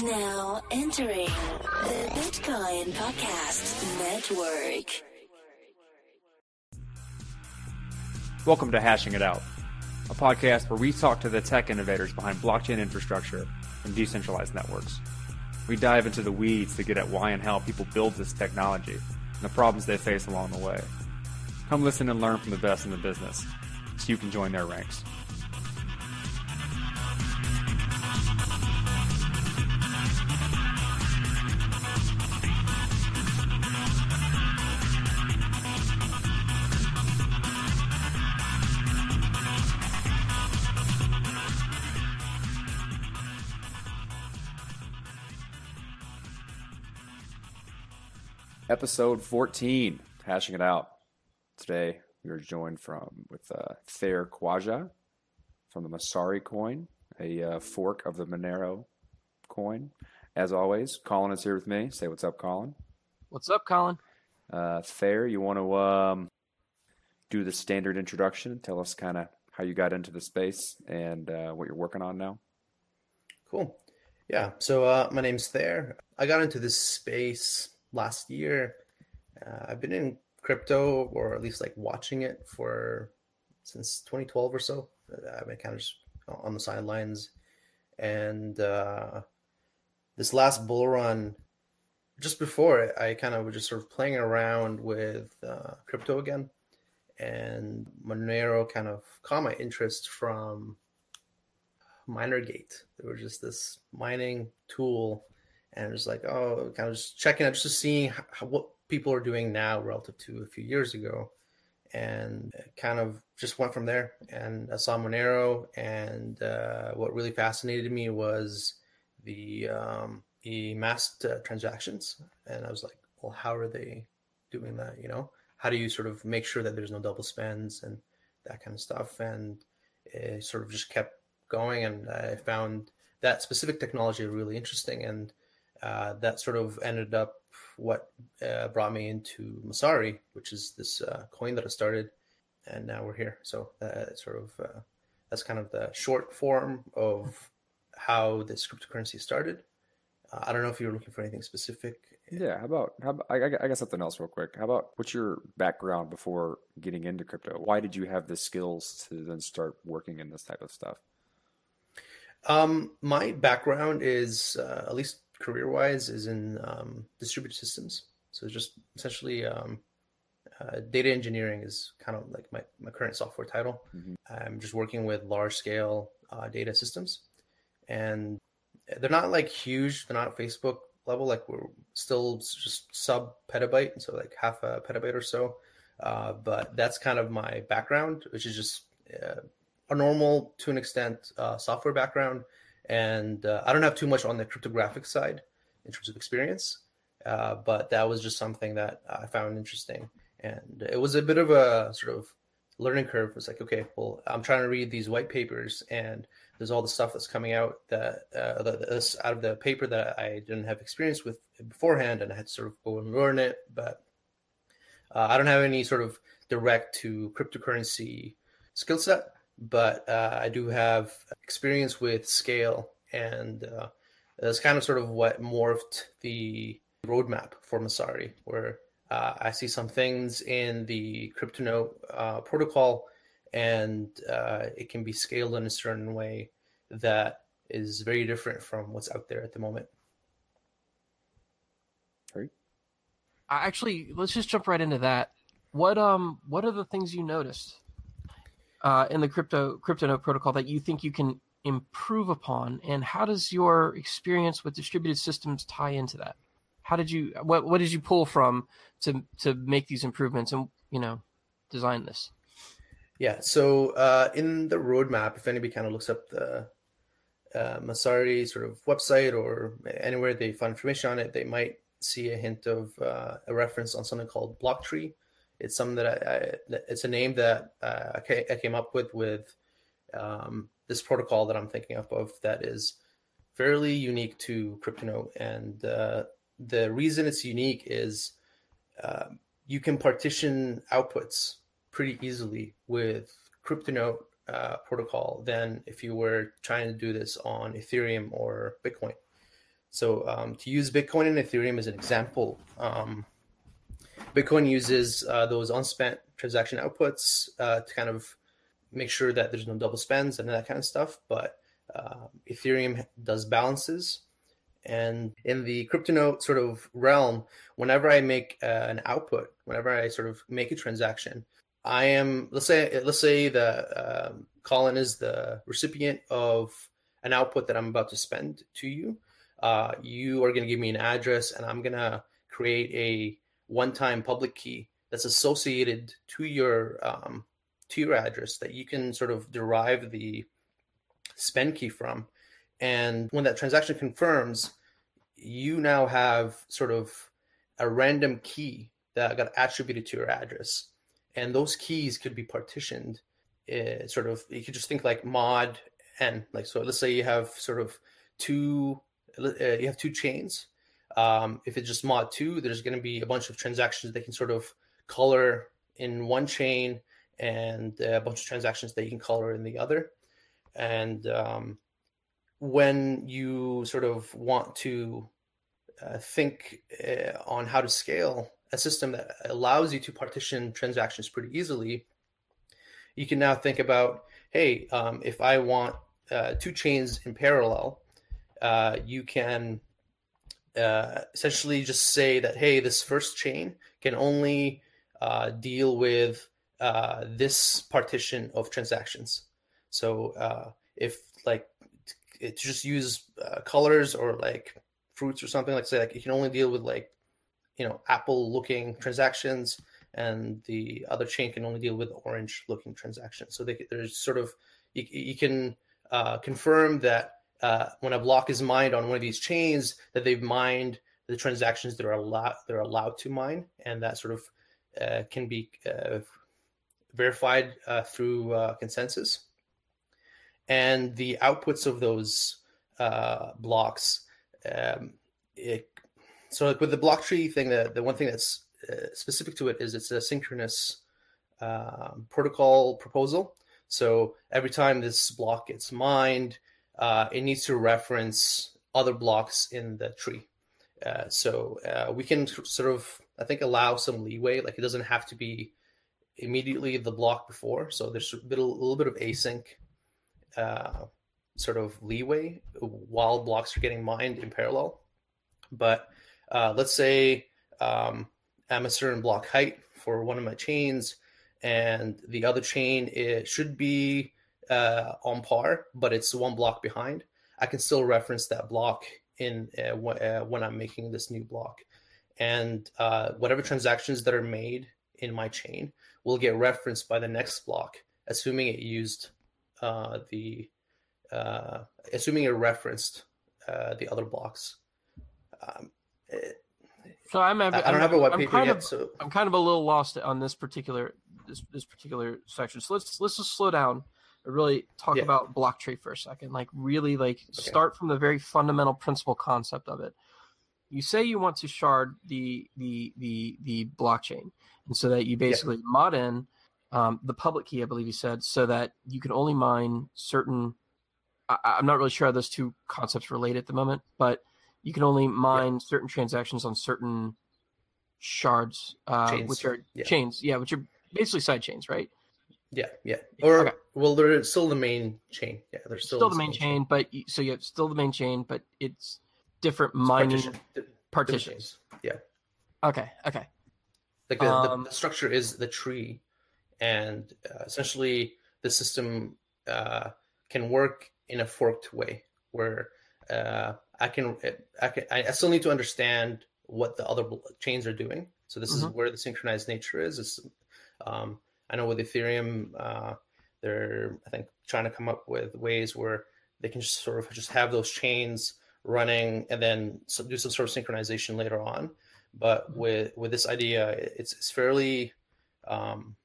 Now entering the Bitcoin Podcast Network. Welcome to Hashing It Out, a podcast where we talk to the tech innovators behind blockchain infrastructure and decentralized networks. We dive into the weeds to get at why and how people build this technology and the problems they face along the way. Come listen and learn from the best in the business so you can join their ranks. Episode 14, hashing it out. Today we are joined from with uh, Thayer Khwaja from the Masari coin, a uh, fork of the Monero coin. As always, Colin is here with me. Say what's up, Colin. What's up, Colin? Uh, Thayer, you want to um, do the standard introduction? and Tell us kind of how you got into the space and uh, what you're working on now. Cool. Yeah. So uh, my name's Thayer. I got into this space last year. Uh, I've been in crypto, or at least like watching it for since 2012 or so. Uh, I've been kind of just on the sidelines, and uh, this last bull run, just before it, I kind of was just sort of playing around with uh, crypto again, and Monero kind of caught my interest from MinerGate. There was just this mining tool and just like oh kind of just checking out just seeing how, what people are doing now relative to a few years ago. And kind of just went from there. And i saw monero and uh, what really fascinated me was the um, the masked uh, transactions. And i was like well how are they doing that you know? How do you sort of make sure that there's no double spends and that kind of stuff? And it sort of just kept going and i found that specific technology really interesting. And uh, that sort of ended up what uh, brought me into Masari, which is this uh, coin that I started, and now we're here. So uh, sort of uh, that's kind of the short form of how this cryptocurrency started. Uh, I don't know if you were looking for anything specific. Yeah, how about how about, I, I got something else real quick. How about what's your background before getting into crypto? Why did you have the skills to then start working in this type of stuff? Um, my background is uh, at least career wise is in um, distributed systems. So just essentially um, uh, data engineering is kind of like my, my current software title. Mm-hmm. I'm just working with large scale uh, data systems, and they're not like huge. They're not Facebook level. Like we're still just sub petabyte, so like half a petabyte or so. Uh, but that's kind of my background, which is just uh, a normal to an extent uh, software background and uh, I don't have too much on the cryptographic side in terms of experience, uh, but that was just something that I found interesting, and it was a bit of a sort of learning curve. It was like, okay, well, I'm trying to read these white papers, and there's all the stuff that's coming out that uh, that's out of the paper that I didn't have experience with beforehand, and I had to sort of go and learn it. But uh, I don't have any sort of direct to cryptocurrency skill set but uh, I do have experience with scale, and uh, that's kind of sort of what morphed the roadmap for Masari, where uh, I see some things in the CryptoNote uh, protocol, and uh, it can be scaled in a certain way that is very different from what's out there at the moment. Great. Actually, let's just jump right into that. What um, what are the things you noticed? Uh, in the crypto CryptoNote protocol that you think you can improve upon, and how does your experience with distributed systems tie into that? How did you what what did you pull from to to make these improvements and you know design this? Yeah, so uh, in the roadmap, if anybody kind of looks up the uh, Masari sort of website or anywhere they find information on it, they might see a hint of uh, a reference on something called Blocktree, it's something that I, I it's a name that uh, I came up with with um, this protocol that I'm thinking of, of that is fairly unique to CryptoNote. And uh, the reason it's unique is uh, you can partition outputs pretty easily with CryptoNote uh, protocol than if you were trying to do this on Ethereum or Bitcoin. So um, to use Bitcoin and Ethereum as an example, um, Bitcoin uses uh, those unspent transaction outputs uh, to kind of make sure that there's no double spends and that kind of stuff. But uh, Ethereum does balances. And in the crypto CryptoNote sort of realm, whenever I make uh, an output, whenever I sort of make a transaction, I am let's say let's say the um, Colin is the recipient of an output that I'm about to spend to you. Uh, you are going to give me an address, and I'm going to create a one-time public key that's associated to your um, to your address that you can sort of derive the spend key from. And when that transaction confirms, you now have sort of a random key that got attributed to your address. And those keys could be partitioned. Uh, sort of, you could just think like mod n. Like, so let's say you have sort of two, uh, you have two chains. Um, if it's just mod two, there's going to be a bunch of transactions that can sort of color in one chain and a bunch of transactions that you can color in the other. And um, when you sort of want to uh, think uh, on how to scale a system that allows you to partition transactions pretty easily, you can now think about hey, um, if I want uh, two chains in parallel, uh, you can uh, essentially just say that hey, this first chain can only uh, deal with this partition of transactions. So if like it just use uh, colors or like fruits or something like say like you can only deal with like you know apple looking transactions and the other chain can only deal with orange looking transactions so they, there's sort of you, you can uh, confirm that uh, when a block is mined on one of these chains that they've mined the transactions that are allowed they're allowed to mine and that sort of uh, can be uh, verified uh, through uh, consensus and the outputs of those uh, blocks. Um, it, so, like with the block tree thing, the, the one thing that's specific to it is it's a synchronous uh, protocol proposal. So every time this block gets mined, uh, it needs to reference other blocks in the tree. Uh, so uh, we can sort of, I think, allow some leeway. Like it doesn't have to be immediately the block before. So there's a, bit, a little bit of async uh, sort of leeway while blocks are getting mined in parallel. But uh, let's say um, I'm a certain block height for one of my chains, and the other chain it should be uh, on par, but it's one block behind. I can still reference that block in uh, w- uh, when I'm making this new block, and uh, whatever transactions that are made in my chain will get referenced by the next block, assuming it used uh, the uh, assuming it referenced uh, the other blocks. Um, it, so I'm, I, I don't have a white paper yet. Of, so I'm kind of a little lost on this particular this this particular section. So let's let's just slow down really talk yeah. about block tree for a second. Like really like okay. start from the very fundamental principle concept of it. You say you want to shard the the the the blockchain, and so that you basically yeah. mod in um, the public key, I believe you said, so that you can only mine certain. I, am not really sure how those two concepts relate at the moment, but you can only mine yeah. certain transactions on certain shards, uh, which are chains. Yeah, which are basically side chains, right? Yeah, yeah. Or okay. Well, they're still the main chain. Yeah, they're still, still the main chain, chain, but so you have still the main chain, but it's different it's mining partition. partitions. Yeah. Okay. Okay. Like the, um, the, the structure is the tree and uh, essentially the system uh, can work in a forked way where uh, I can I can I still need to understand what the other chains are doing. So this mm-hmm. is where the synchronized nature is. It's, um, I know with Ethereum, uh, they're I think trying to come up with ways where they can just sort of just have those chains running and then do some sort of synchronization later on. But mm-hmm. with with this idea, it's it's fairly um,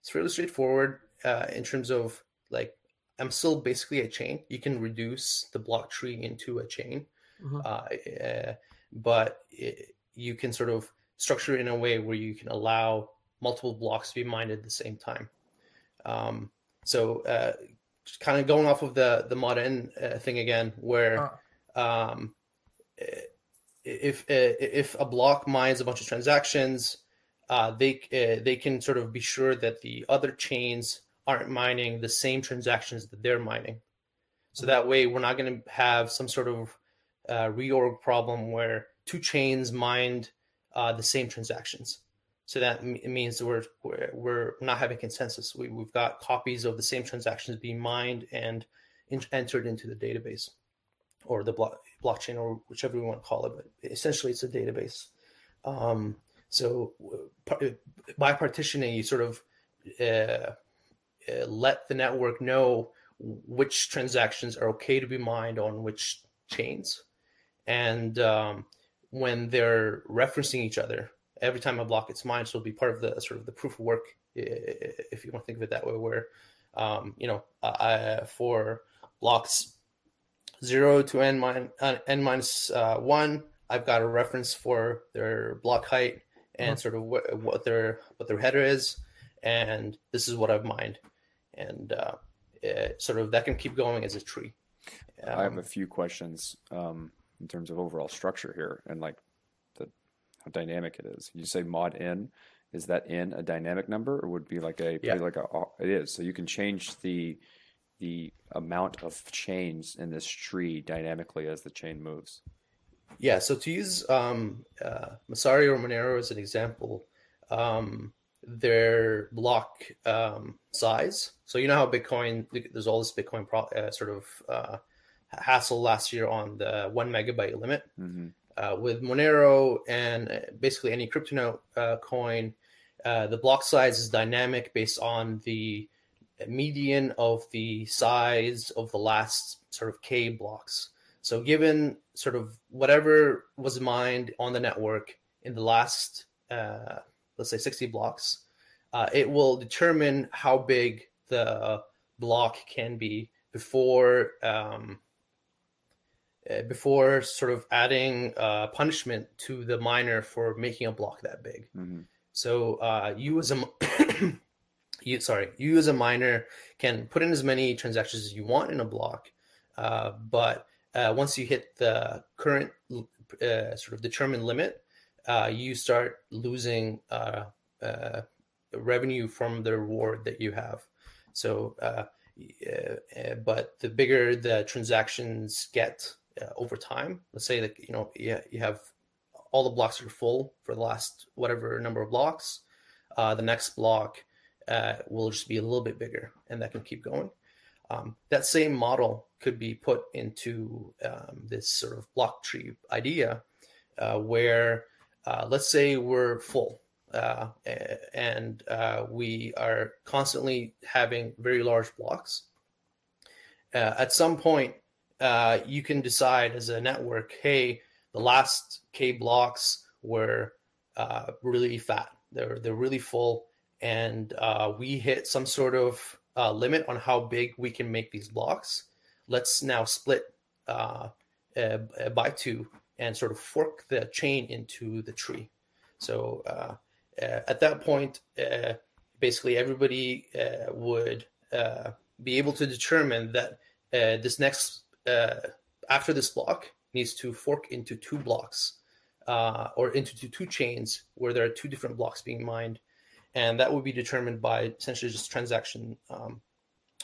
it's fairly straightforward uh, in terms of like I'm still basically a chain. You can reduce the block tree into a chain, mm-hmm. uh, uh, but it, you can sort of structure it in a way where you can allow multiple blocks to be mined at the same time. Um, so, uh, kind of going off of the the mod n uh, thing again, where uh. um, if uh, if a block mines a bunch of transactions, uh, they uh, they can sort of be sure that the other chains aren't mining the same transactions that they're mining. So that way, we're not going to have some sort of uh, reorg problem where two chains mined uh, the same transactions. So that m- means we're, we're we're not having consensus. We, we've got copies of the same transactions being mined and in, entered into the database or the blo- blockchain or whichever we want to call it. But essentially, it's a database. Um, so par- by partitioning, you sort of uh, uh, let the network know which transactions are okay to be mined on which chains, and um, when they're referencing each other, every time a block gets mined, so it'll be part of the sort of the proof of work, if you want to think of it that way, where um, you know uh, for blocks zero to n, min- uh, n minus uh, one, I've got a reference for their block height and sort of what, what their what their header is, and this is what I've mined, and uh, it, sort of that can keep going as a tree. I have a few questions um, in terms of overall structure here and like how dynamic it is. You say mod n, is that n a dynamic number or would it be like a Yeah. like a it is. So you can change the the amount of chains in this tree dynamically as the chain moves. Yeah, so to use um, uh, Masari or Monero as an example, um, their block um, size. So you know how Bitcoin, there's all this Bitcoin pro, uh, sort of uh, hassle last year on the one megabyte limit. hmm Uh, with Monero and uh, basically any CryptoNote uh, coin, uh, the block size is dynamic based on the median of the size of the last sort of K blocks. So, given sort of whatever was mined on the network in the last, uh, let's say, 60 blocks, uh, it will determine how big the block can be before um, before sort of adding uh, punishment to the miner for making a block that big. hmm So uh, you as a you sorry you as a miner can put in as many transactions as you want in a block, uh, but uh, once you hit the current uh, sort of determined limit, uh, you start losing uh, uh, revenue from the reward that you have. So, uh, uh, uh, but the bigger the transactions get uh, over time, let's say that you know you, you have all the blocks are full for the last whatever number of blocks. Uh, the next block uh, will just be a little bit bigger, and that can keep going. Um, that same model could be put into um, this sort of block tree idea, uh, where uh, let's say we're full uh, and we are constantly having very large blocks. At some point, uh, you can decide as a network, hey, the last K blocks were uh, really fat. They're they're really full, and uh, we hit some sort of uh, limit on how big we can make these blocks. Let's now split uh, by two and sort of fork the chain into the tree. So at that point, basically everybody would be able to determine that this next uh, after this block needs to fork into two blocks uh, or into two, chains where there are two different blocks being mined, and that would be determined by essentially just transaction um,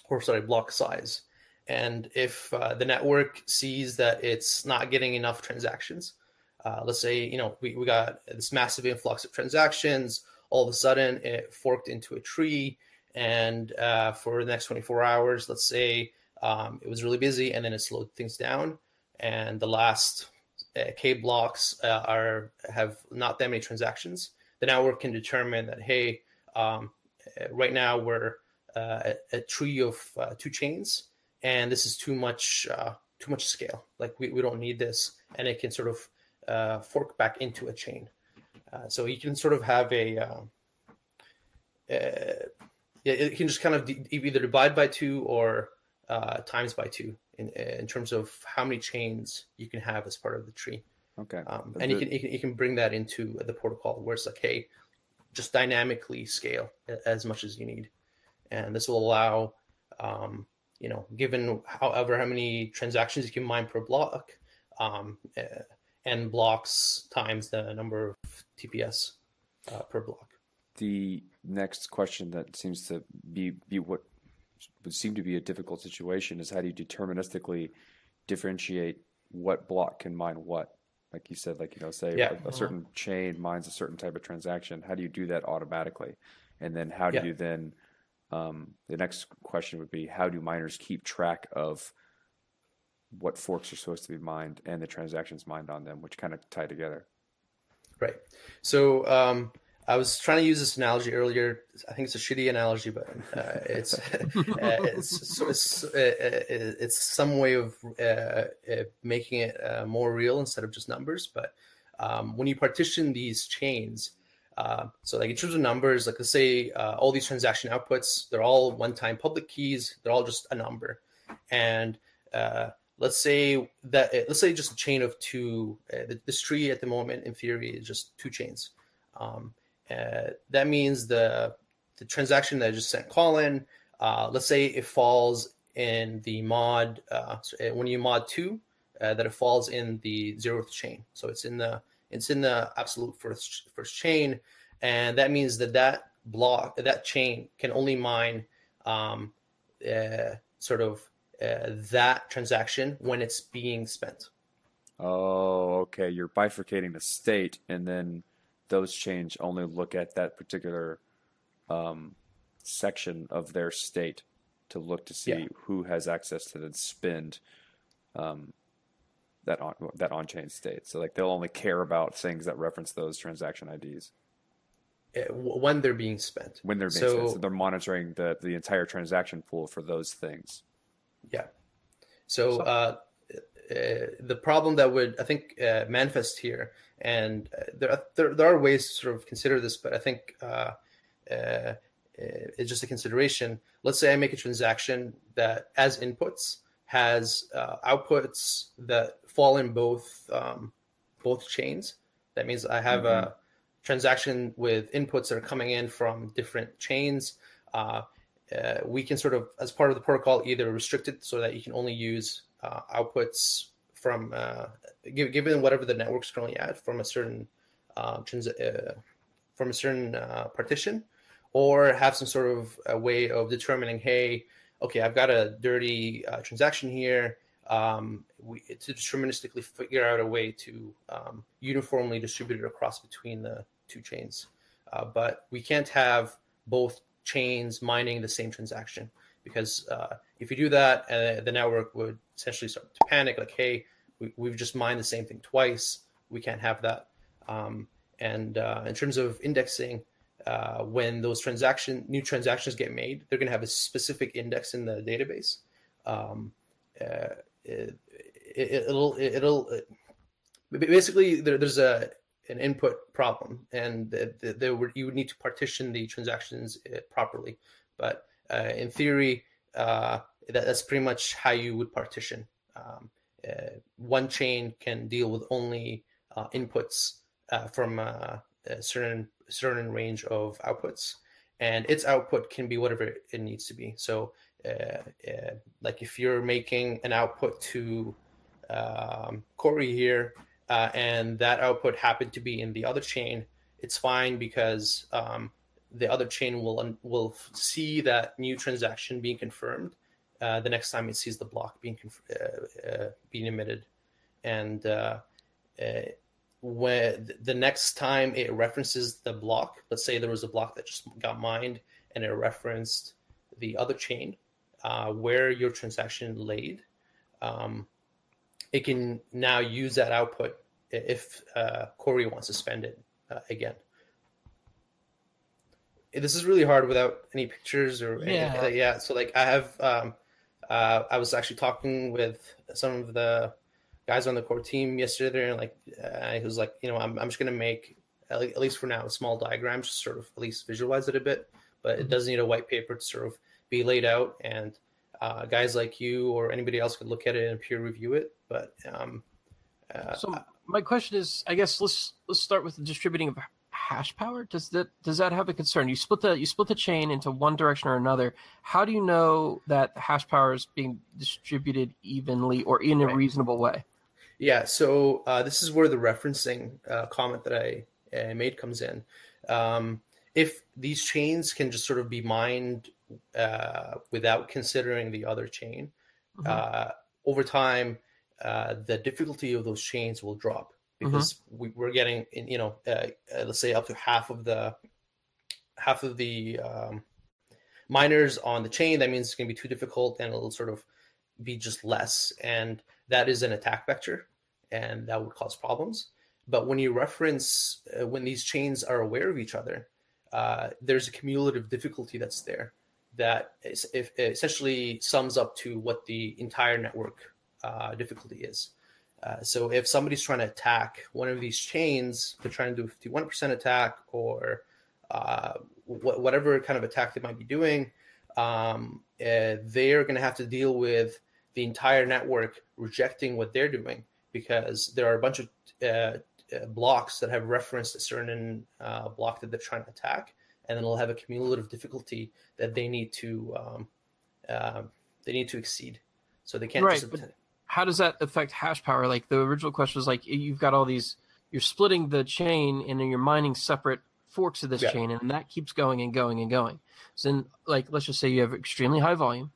or sorry block size. And if uh, the network sees that it's not getting enough transactions, uh, let's say you know we, we got this massive influx of transactions, all of a sudden it forked into a tree, and uh, for the next 24 hours, let's say um, it was really busy, and then it slowed things down, and the last uh, K blocks uh, are have not that many transactions. The network can determine that hey, um, uh, right now we're uh, a, tree of uh, two chains, and this is too much uh, too much scale. Like we, we don't need this, and it can sort of fork back into a chain. So you can sort of have a um, yeah, it can just kind of d- either divide by two or uh, times by two in in terms of how many chains you can have as part of the tree. Okay. Um, and you can, you can you can bring that into the protocol where it's like, hey, just dynamically scale as much as you need, and this will allow, um, you know, given however how many transactions you can mine per block, um, uh, n blocks times the number of TPS uh, per block. The next question that seems to be be what would seem to be a difficult situation is how do you deterministically differentiate what block can mine what? Like you said, like you know, say Yeah. a, a certain chain mines a certain type of transaction. How do you do that automatically? And then how do Yeah. you then um, the next question would be how do miners keep track of what forks are supposed to be mined and the transactions mined on them, which kind of tie together. Right. So um, I was trying to use this analogy earlier. I think it's a shitty analogy, but uh, it's uh, it's it's, uh, uh, it's some way of uh, uh, making it uh, more real instead of just numbers. But um, when you partition these chains, uh, so like in terms of numbers, like let's say uh, all these transaction outputs, they're all one-time public keys. They're all just a number, and uh, let's say that let's say just a chain of two. Uh, this tree at the moment, in theory, is just two chains. Um, uh, that means the the transaction that I just sent Colin, uh, let's say it falls in the mod uh, uh, when you mod two, uh, that it falls in the zeroth chain. So it's in the it's in the absolute first first chain, and that means that that block that chain can only mine um, sort of that transaction when it's being spent. Oh, okay. You're bifurcating the state, and then those change only look at that particular um, section of their state to look to see Yeah. who has access to then spend um, that on that on-chain state. So like they'll only care about things that reference those transaction IDs uh, when they're being spent. when they're being So- spent. So they're monitoring the the entire transaction pool for those things. Yeah. So, So- uh, uh, the problem that would I think uh, manifest here, and uh, there, are, there there are ways to sort of consider this, but I think uh, uh, it's just a consideration. Let's say I make a transaction that, as inputs, has uh, outputs that fall in both um, both chains. That means I have a transaction with inputs that are coming in from different chains. Uh, uh, we can sort of, as part of the protocol, either restrict it so that you can only use uh, outputs from, uh, gi- given whatever the network's currently at, from a certain uh, trans- uh, from a certain uh, partition, or have some sort of a way of determining, hey, okay, I've got a dirty uh, transaction here. Um, we, to deterministically figure out a way to um, uniformly distribute it across between the two chains. But we can't have both chains mining the same transaction because uh, if you do that, uh, the network would essentially start to panic like, hey, we, we've just mined the same thing twice. We can't have that. Um, and uh, in terms of indexing, uh, when those transaction new transactions get made, they're going to have a specific index in the database. Um, uh, it, it, it'll it'll basically there, there's a an input problem, and the, the, there would, you would need to partition the transactions uh, properly. But uh, in theory, uh, that, that's pretty much how you would partition. Um, uh, one chain can deal with only uh, inputs uh, from uh, a certain certain range of outputs, and its output can be whatever it needs to be. So, uh, uh, like if you're making an output to um, Corey here, and that output happened to be in the other chain, it's fine because um, the other chain will will see that new transaction being confirmed uh, the next time it sees the block being conf- uh, uh, being emitted, and uh, uh, when the next time it references the block, let's say there was a block that just got mined and it referenced the other chain uh, where your transaction laid. Um, it can now use that output if uh, Corey wants to spend it uh, again. This is really hard without any pictures or anything. Yeah. yeah. So like I have, um, uh, I was actually talking with some of the guys on the core team yesterday, and like uh, he was like, you know, I'm I'm just gonna make at least for now a small diagram, just sort of at least visualize it a bit, but it does need a white paper to sort of be laid out and uh, guys like you or anybody else could look at it and peer review it. But um, uh, So my question is, I guess let's let's start with the distributing of hash power. Does that does that have a concern? You split the you split the chain into one direction or another. How do you know that the hash power is being distributed evenly or in a Right. reasonable way? Yeah, so uh, this is where the referencing uh, comment that I uh, made comes in. Um, if these chains can just sort of be mined uh, without considering the other chain, Mhm. uh, over time, uh, the difficulty of those chains will drop because we, we're getting, in, you know, uh, uh, let's say up to half of the half of the um, miners on the chain. That means it's going to be too difficult, and it'll sort of be just less, and that is an attack vector, and that would cause problems. But when you reference uh, when these chains are aware of each other, uh, there's a cumulative difficulty that's there that is, if, essentially sums up to what the entire network uh, difficulty is. Uh, so if somebody's trying to attack one of these chains, they're trying to do a 51% attack or uh, wh- whatever kind of attack they might be doing, um, uh, they're going to have to deal with the entire network rejecting what they're doing because there are a bunch of uh, uh, blocks that have referenced a certain uh, block that they're trying to attack, and then it'll have a cumulative difficulty that they need to um, uh, they need to exceed. So they can't Right, just but- how does that affect hash power? Like the original question was like you've got all these, you're splitting the chain and then you're mining separate forks of this Yeah. chain, and that keeps going and going and going. So then, like, let's just say you have extremely high volume,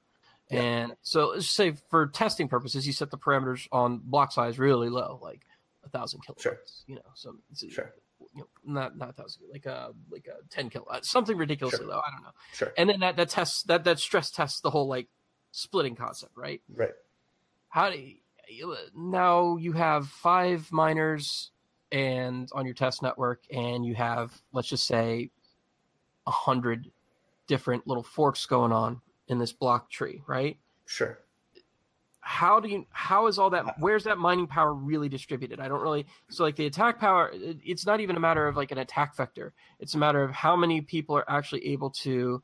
Yeah. and so let's just say for testing purposes, you set the parameters on block size really low, like a thousand kilobytes. Sure. You know, so it's, Sure. you know, not not a thousand, like a like a ten kilowatt, uh, something ridiculously Sure. low. I don't know. sure, And then that that tests that that stress tests the whole like splitting concept, right? right, how do you, now you have five miners and on your test network and you have let's just say a hundred different little forks going on in this block tree right? Sure. how do you how is all that where's that mining power really distributed? I don't really so like the attack power it's not even a matter of like an attack vector. It's a matter of how many people are actually able to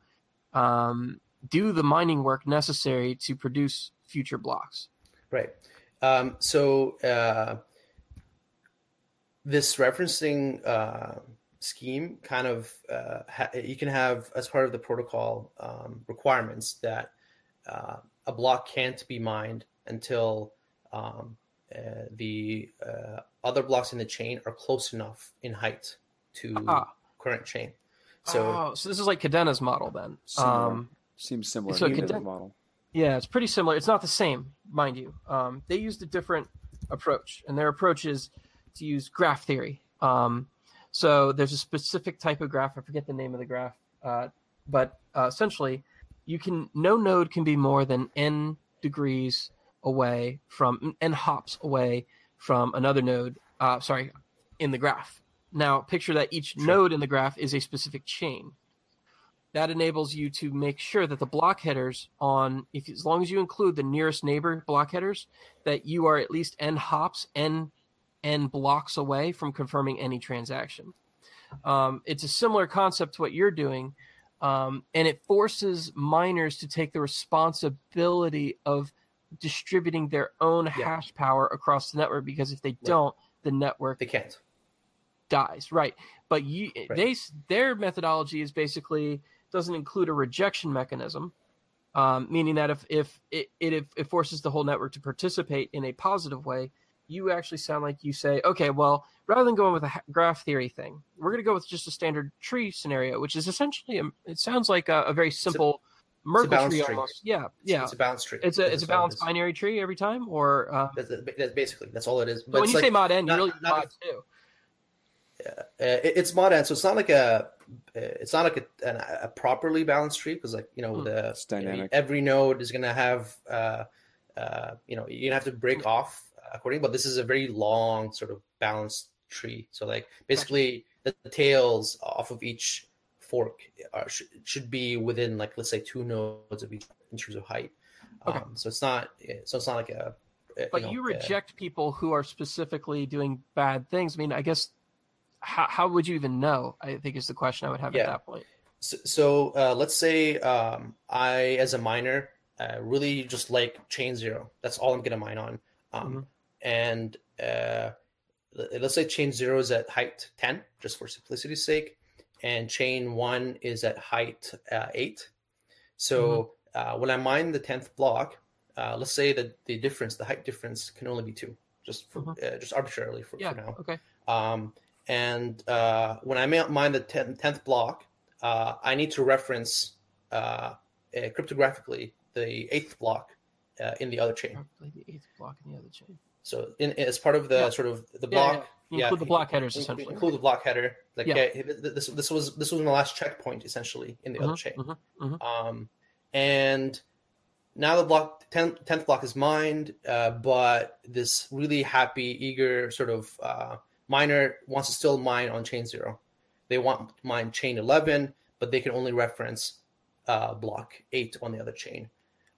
um, do the mining work necessary to produce future blocks Right. Um, so uh, this referencing uh, scheme kind of uh, ha- you can have as part of the protocol um, requirements that uh, a block can't be mined until um, uh, the uh, other blocks in the chain are close enough in height to Ah. current chain. So oh, so this is like Kadena's model then. Similar. Um, Seems similar So to could the model. Yeah, it's pretty similar. It's not the same, mind you. Um, they used a different approach, and their approach is to use graph theory. Um, so there's a specific type of graph. I forget the name of the graph, uh, but uh, essentially, you can no node can be more than n degrees away from n hops away from another node. Uh, sorry, in the graph. Now picture that each Sure. node in the graph is a specific chain. That enables you to make sure that the block headers on, if as long as you include the nearest neighbor block headers, that you are at least n hops, n n blocks away from confirming any transaction. Um, it's a similar concept to what you're doing, um, and it forces miners to take the responsibility of distributing their own hash power across the network because if they don't, the network they can't. dies right but you Right. they their methodology is basically doesn't include a rejection mechanism um, meaning that if if it, it it forces the whole network to participate in a positive way you actually sound like you say okay well rather than going with a graph theory thing we're going to go with just a standard tree scenario which is essentially a, it sounds like a, a very simple merkle tree tree. almost yeah yeah It's a balanced tree. it's a That's it's a balanced binary tree every time or uh, That's, that's basically that's all it is. but when you say mod n you really not mod two uh, it- it's mod n, so it's not like a it's not like a, an, a properly balanced tree because like you know Hmm. the dynamic. every node is gonna have uh, uh, you know you're gonna have to break off according, but this is a very long sort of balanced tree. So like basically the, the tails off of each fork are, should, should be within like let's say two nodes of each in terms of height. Okay. Um, so it's not so it's not like a. a, but know, you a- reject people who are specifically doing bad things. I mean, I guess how, how would you even know? I think is the question I would have Yeah. at that point. So, so uh, let's say um, I, as a miner, uh, really just like chain zero. That's all I'm going to mine on. Um, Mhm. And uh, let's say chain zero is at height 10, just for simplicity's sake, and chain one is at height uh, eight. So uh, when I mine the 10th block, uh, let's say that the difference, the height difference, can only be two. just for, Mhm. uh, just arbitrarily for, Yeah. for now. Okay. Um, and uh, when I mine the 10th, 10th block, uh, I need to reference uh, uh, cryptographically the eighth block uh, in the other chain. The eighth block in the other chain. So in, as part of the Yeah. sort of the Yeah, block, yeah. You include the block headers essentially. Include the block header. Like Yeah. yeah, th- th- this this was this was my last checkpoint essentially in the other Mhm, chain. mhm, mhm. Um, and now the block 10th, 10th block is mined, uh, but this really happy, eager sort of uh, miner wants to still mine on chain zero. They want mine chain 11, but they can only reference uh, block eight on the other chain.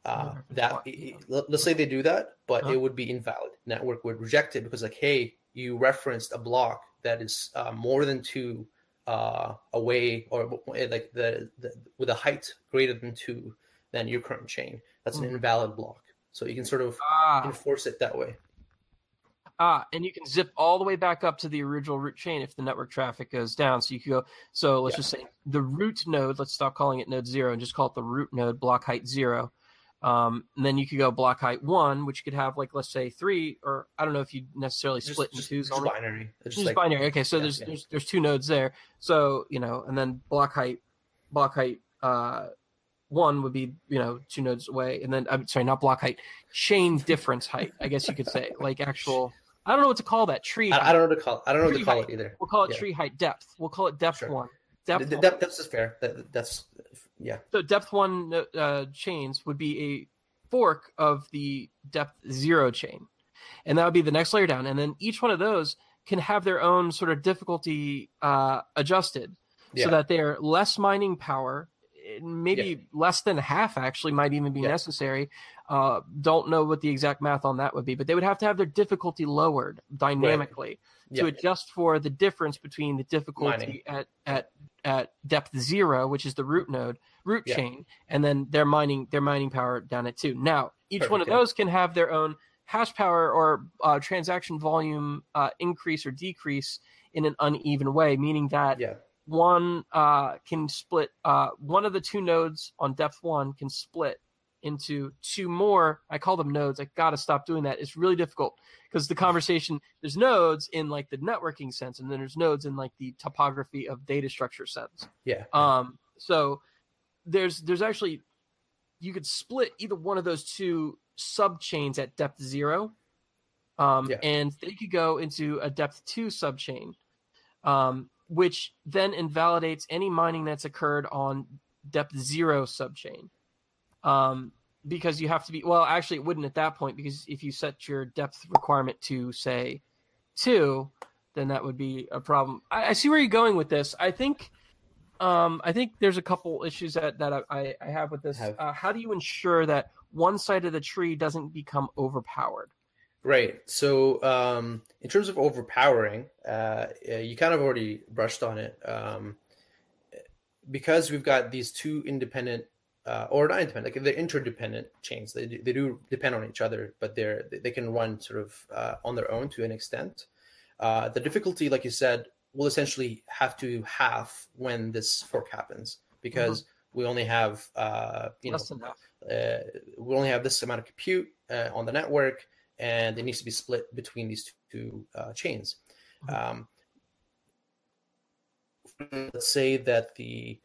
Uh, that let- let's say they do that, but Uh-huh. it would be invalid. Network would reject it because like, hey, you referenced a block that is uh, more than two uh, away, or like the, the with a height greater than two than your current chain. That's an Mhm. invalid block. So you can sort of Ah, enforce it that way. Ah, and you can zip all the way back up to the original root chain if the network traffic goes down. So you could go. So let's Yeah. just say the root node. Let's stop calling it node zero and just call it the root node block height zero. Um, and then you could go block height one, which could have like let's say three, or I don't know if you necessarily Just, split into just, twos. just binary. It's Just just like binary. Okay, so yeah, there's yeah. there's there's two nodes there. So you know, and then block height, block height uh, one would be you know two nodes away, and then I'm sorry, not block height, chain difference height. I guess you could say like actual. I don't know what to call that tree. I, I don't know what to call. I don't know what to call height. it either. We'll call it yeah. tree height depth. We'll call it depth Sure. one. Depth. Th- one. that, that's just fair. That, that's yeah. So depth one uh, chains would be a fork of the depth zero chain, and that would be the next layer down. And then each one of those can have their own sort of difficulty uh, adjusted, Yeah. so that they're less mining power. Maybe Yeah. less than half actually might even be necessary. Uh, don't know what the exact math on that would be, but they would have to have their difficulty lowered dynamically to Yeah. adjust for the difference between the difficulty at at at depth zero, which is the root node root Yeah. chain, and then their mining their mining power down at two. Now each one of those can have their own hash power or uh, transaction volume uh, increase or decrease in an uneven way, meaning that Yeah. one uh, can split uh, one of the two nodes on depth one can split into two more. I call them nodes. I gotta stop doing that. It's really difficult because the conversation there's nodes in like the networking sense and then there's nodes in like the topography of data structure sense. Yeah. um so there's there's actually you could split either one of those two sub chains at depth zero um Yeah. and they could go into a depth two sub chain um which then invalidates any mining that's occurred on depth zero subchain um because you have to be well actually it wouldn't at that point because if you set your depth requirement to say two then that would be a problem i, I see where you're going with this i think um i think there's a couple issues that that i i, have with this Have. uh, how do you ensure that one side of the tree doesn't become overpowered Right. So, um, in terms of overpowering, uh, you kind of already brushed on it. Um, because we've got these two independent, uh, or not independent, like they're interdependent chains. They do, they do depend on each other, but they're they can run sort of uh, on their own to an extent. Uh, the difficulty, like you said, will essentially have to half when this fork happens because we only have uh, you know less half uh, we only have this amount of compute uh, on the network, and it needs to be split between these two uh, chains. Um, let's say that the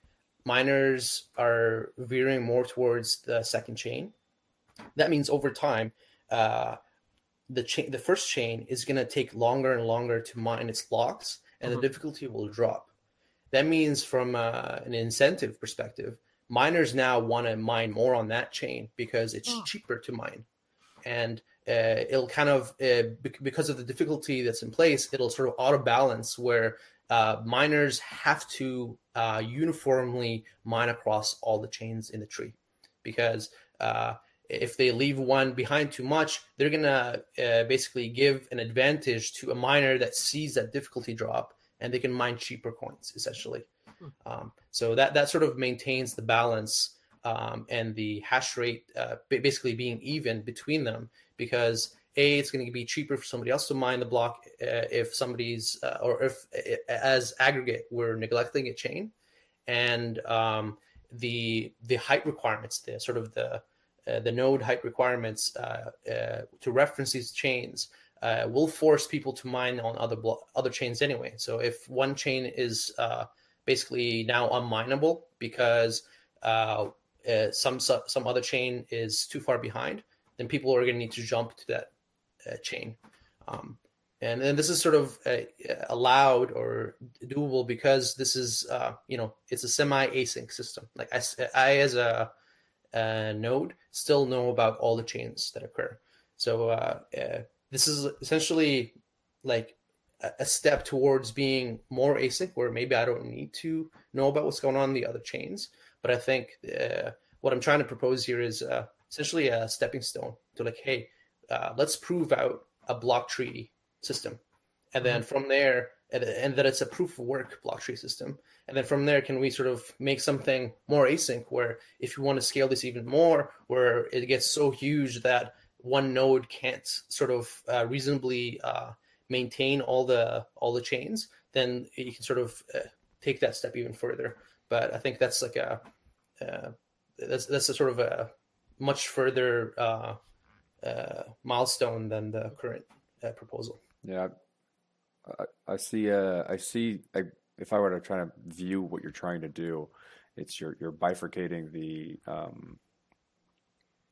miners are veering more towards the second chain. That means over time, uh, the chain, the first chain, is going to take longer and longer to mine its blocks, and Mhm. the difficulty will drop. That means, from uh, an incentive perspective, miners now want to mine more on that chain because it's Oh. cheaper to mine and uh, it'll kind of uh, because of the difficulty that's in place it'll sort of auto balance where uh, miners have to uh, uniformly mine across all the chains in the tree because uh, if they leave one behind too much they're gonna uh, basically give an advantage to a miner that sees that difficulty drop and they can mine cheaper coins essentially. Um, so that that sort of maintains the balance um, and the hash rate uh, basically being even between them because a it's going to be cheaper for somebody else to mine the block uh, if somebody's uh, or if uh, as aggregate we're neglecting a chain and um, the the height requirements the sort of the uh, the node height requirements uh, uh, to reference these chains will force people to mine on other blo- other chains anyway. So if one chain is basically now unmineable because some some other chain is too far behind, then people are going to need to jump to that chain. Um, and then this is sort of uh, allowed or doable because this is uh, you know it's a semi async system. Like I, I as a, a, node still know about all the chains that occur. So uh, uh this is essentially like a step towards being more async, where maybe I don't need to know about what's going on in the other chains. But I think uh, what I'm trying to propose here is uh, essentially a stepping stone to like, hey, uh, let's prove out a block tree system, and then mm-hmm. from there, and, and, that it's a proof of work block tree system, and then from there, can we sort of make something more async, where if you want to scale this even more, where it gets so huge that one node can't sort of uh, reasonably uh, maintain all the all the chains, then you can sort of uh, take that step even further. But I think that's like a uh, that's that's a sort of a much further uh, milestone than the current proposal. Yeah, I, I see. I see. I, if I were to try to view what you're trying to do, it's you're you're bifurcating the um,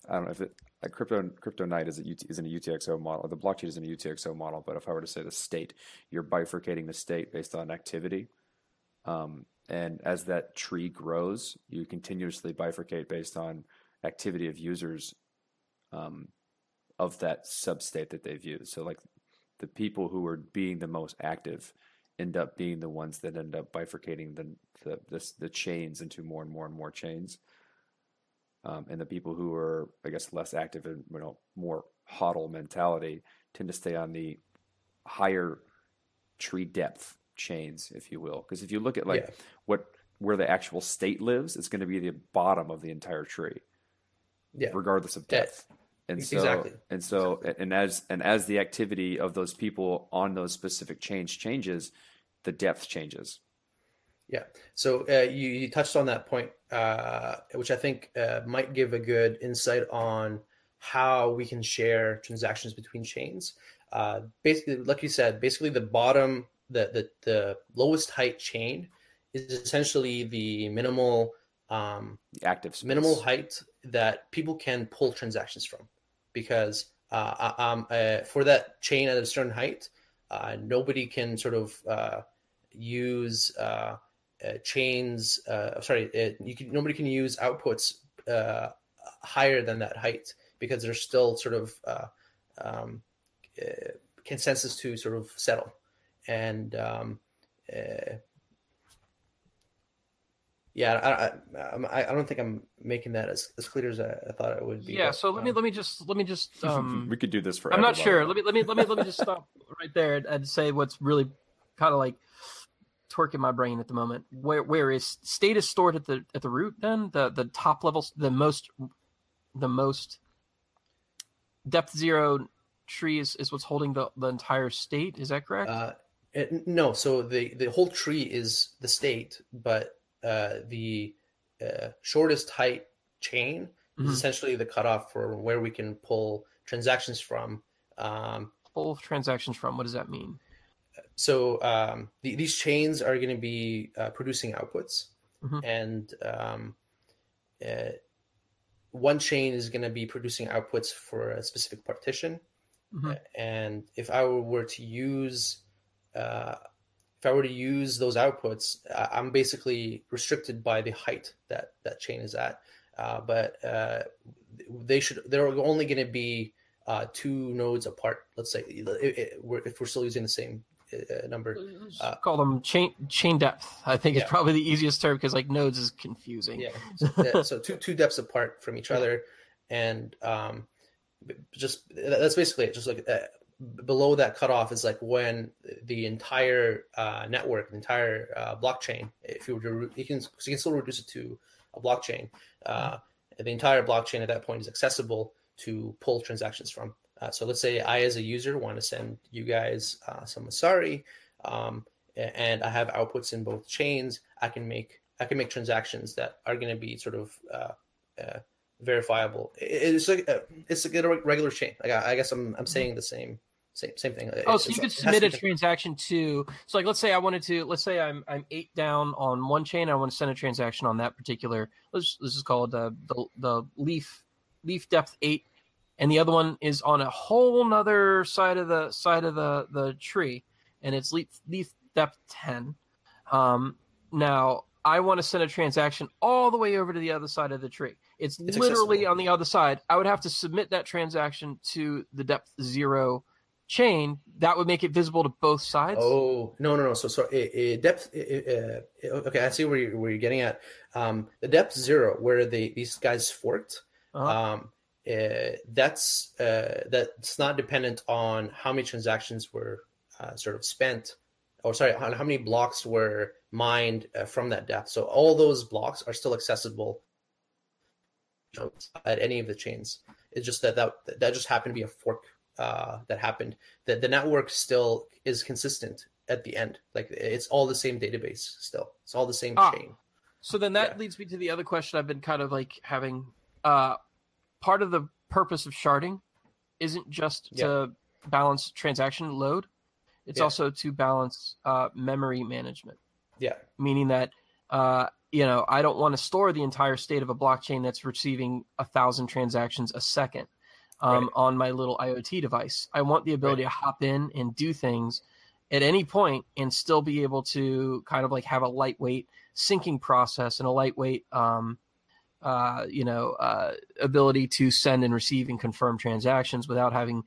I don't know if it like CryptoNight is, a, is in a UTXO model. The blockchain is in a UTXO model, but if I were to say the state, you're bifurcating the state based on activity. Um, and as that tree grows, you continuously bifurcate based on activity of users um, of that substate that they've used. So, like the people who are being the most active end up being the ones that end up bifurcating the the, the, the chains into more and more and more chains um, and the people who are, I guess, less active and you know more hodl mentality tend to stay on the higher tree depth chains, if you will. Because if you look at like yeah. what where the actual state lives, it's going to be the bottom of the entire tree, yeah, regardless of depth. And so, exactly. and so, exactly. and as and as the activity of those people on those specific chains changes, the depth changes. Yeah. So uh, you, you touched on that point, uh, which I think uh, might give a good insight on how we can share transactions between chains. Uh, basically, like you said, basically the bottom, the, the, the lowest height chain is essentially the minimal um, active space. minimal height that people can pull transactions from, because uh, uh, for that chain at a certain height, nobody can sort of use uh, chains. Uh, sorry, it, you can nobody can use outputs uh, higher than that height because there's still sort of uh, um, uh, consensus to sort of settle, and um, uh, yeah, I, I, I don't think I'm making that as, as clear as I, I thought it would be. Yeah, but, so let um, me let me just let me just um, we could do this for. I'm not sure. Let me let me let me let me just stop right there and, and say what's really kind of like twerk in my brain at the moment. Where where is state is stored at the at the root? Then the the top levels, the most the most depth zero tree is, is what's holding the, the entire state. Is that correct? Uh, it, no. So the the whole tree is the state, but uh, the uh, shortest height chain mm-hmm. is essentially the cutoff for where we can pull transactions from. Um, pull transactions from. What does that mean? so um, the, these chains are going to be uh, producing outputs, mm-hmm. and um, uh, one chain is going to be producing outputs for a specific partition. Mm-hmm. And if I were to use, uh, if I were to use those outputs, I'm basically restricted by the height that that chain is at. Uh, but uh, they should. They're only going to be uh, two nodes apart. Let's say if we're still using the same uh, number. Uh, Call them chain chain depth. I think yeah. is probably the easiest term because like nodes is confusing. Yeah. So, so, two two depths apart from each other, and um, just that's basically it. Just like uh, below that cutoff is like when the entire uh, network, the entire uh, blockchain, if you were to, you can you can still reduce it to a blockchain. Uh, the entire blockchain at that point is accessible to pull transactions from. Uh, so let's say I, as a user, want to send you guys uh, some Masari, um, and I have outputs in both chains. I can make I can make transactions that are going to be sort of uh verifiable. It's like uh, it's like a regular chain. Like I, I guess I'm I'm saying the same same same thing. Oh, so you could submit a transaction to. So, like, let's say I wanted to. Let's say I'm I'm eight down on one chain. I want to send a transaction on that particular. Let's this is called uh, the the leaf leaf depth eight, and the other one is on a whole nother side of the side of the the tree, and it's leaf leaf depth ten. Um, now I want to send a transaction all the way over to the other side of the tree. It's, It's literally accessible. on the other side. I would have to submit that transaction to the depth zero chain. That would make it visible to both sides. Oh no no no! So so it, it depth. It, uh, okay, I see where you're, where you're getting at. Um, the depth zero, where they these guys forked. Uh-huh. Um, uh, that's uh, that's not dependent on how many transactions were uh, sort of spent, or sorry, on how many blocks were mined uh, from that depth. So all those blocks are still accessible at any of the chains. It's just that that, that just happened to be a fork uh, that happened. That the network still is consistent at the end. Like it's all the same database still. It's all the same Ah. chain. So then that Yeah. leads me to the other question I've been kind of like having. Uh, part of the purpose of sharding isn't just to balance transaction load; it's Yeah. also to balance uh, memory management. Yeah. meaning that uh, you know I don't want to store the entire state of a blockchain that's receiving a thousand transactions a second um, Right. on my little IoT device. I want the ability to hop in and do things at any point and still be able to kind of like have a lightweight syncing process and a lightweight um, uh, you know uh, ability to send and receive and confirm transactions without having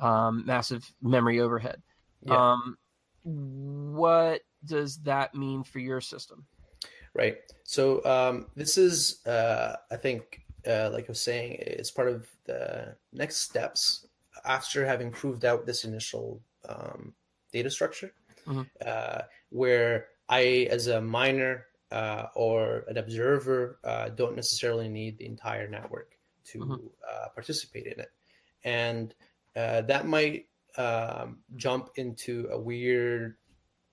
um, massive memory overhead. Yeah. Um, what does that mean for your system? Right. So um, this is, uh, I think, uh, like I was saying, it's part of the next steps after having proved out this initial um, data structure, Mhm. uh, where I, as a miner uh, or an observer, uh, don't necessarily need the entire network to Mhm. uh, participate in it, and uh, that might um, jump into a weird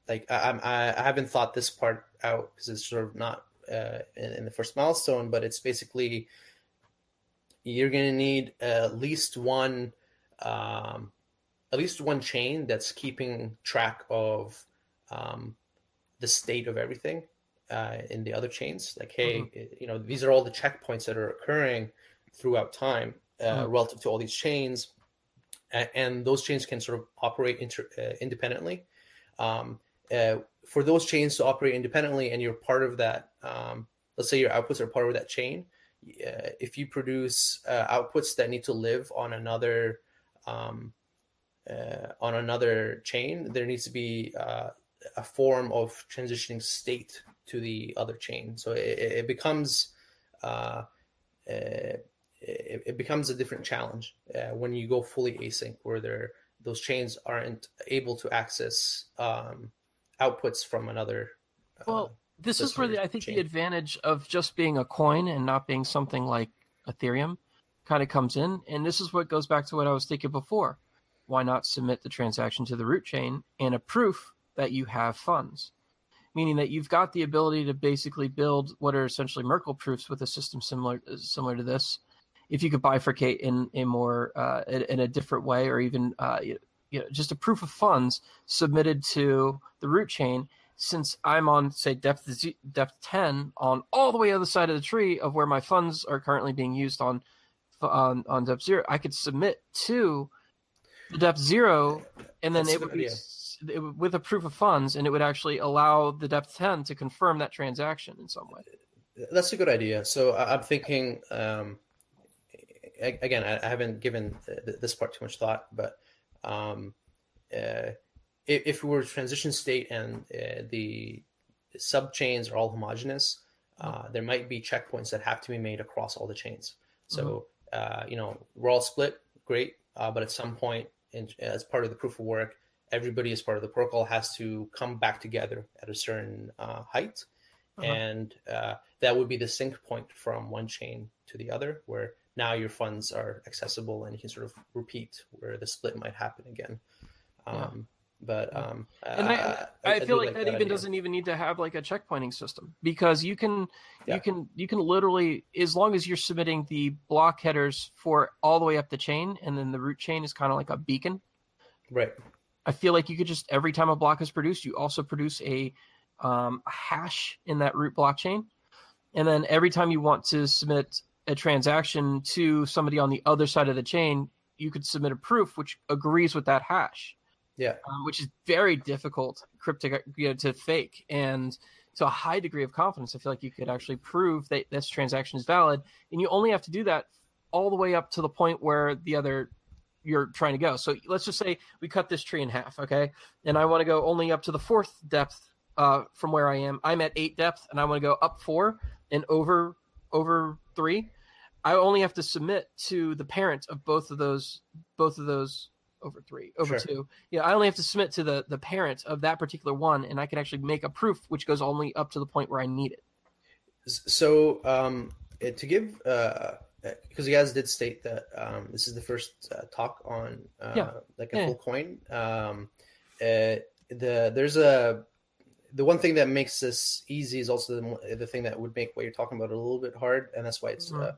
like I, I'm- I, I haven't thought this part out because it's sort of not uh, in, in the first milestone, but it's basically you're going to need at least one, um, at least one chain that's keeping track of um, the state of everything uh, in the other chains. Like, hey, you know, these are all the checkpoints that are occurring throughout time uh, Mhm. relative to all these chains, a- and those chains can sort of operate inter- uh, independently. Um, uh, for those chains to operate independently and you're part of that um, let's say your outputs are part of that chain uh, if you produce uh, outputs that need to live on another um, uh, on another chain there needs to be uh, a form of transitioning state to the other chain. So it, it becomes uh, it, it becomes a different challenge when you go fully async where there those chains aren't able to access um, outputs from another. uh, Well, this is where the, I think the advantage of just being a coin and not being something like Ethereum kind of comes in. And this is what goes back to what I was thinking before. Why not submit the transaction to the root chain and a proof that you have funds? Meaning that you've got the ability to basically build what are essentially Merkle proofs with a system similar similar to this. If you could bifurcate in a more uh, in, in a different way, or even uh, you know just a proof of funds submitted to the root chain, since I'm on say depth z- depth ten on all the way other side of the tree of where my funds are currently being used on on on depth zero, I could submit to the depth zero, and then That's it would be it with a proof of funds, and it would actually allow the depth ten to confirm that transaction in some way. That's a good idea. So I'm thinking, um, again, I I haven't given this part too much thought, but um, uh, if, if we were transition state and uh, the sub chains are all homogeneous, uh, there might be checkpoints that have to be made across all the chains. So uh, you know, we're all split, great, uh, but at some point, in, as part of the proof of work, everybody as part of the protocol has to come back together at a certain uh, height Uh-huh. and uh, that would be the sync point from one chain to the other where now your funds are accessible and you can sort of repeat where the split might happen again um, but um, and I, uh, I, feel like, that, even idea. doesn't even need to have like a checkpointing system because you can Yeah. you can you can literally as long as you're submitting the block headers for all the way up the chain and then the root chain is kind of like a beacon Right. I feel like you could just every time a block is produced, you also produce a, um, a hash in that root blockchain, and then every time you want to submit a transaction to somebody on the other side of the chain, you could submit a proof which agrees with that hash. Yeah. Um, which is very difficult cryptic you know, to fake and to a high degree of confidence. I feel like you could actually prove that this transaction is valid, and you only have to do that all the way up to the point where the other you're trying to go. So let's just say we cut this tree in half, okay? And I want to go only up to the fourth depth uh, from where I am. I'm at eight depth, and I want to go up four and over over three. I only have to submit to the parent of both of those both of those over three over Sure. two. Yeah, I only have to submit to the the parent of that particular one, and I can actually make a proof which goes only up to the point where I need it. So, um, eh, to give, because you guys did state that um, this is the first uh, talk on uh, Yeah. like a Yeah. full coin. Um, uh, the there's a the one thing that makes this easy is also the, the thing that would make what you're talking about a little bit hard, and that's why it's Mhm.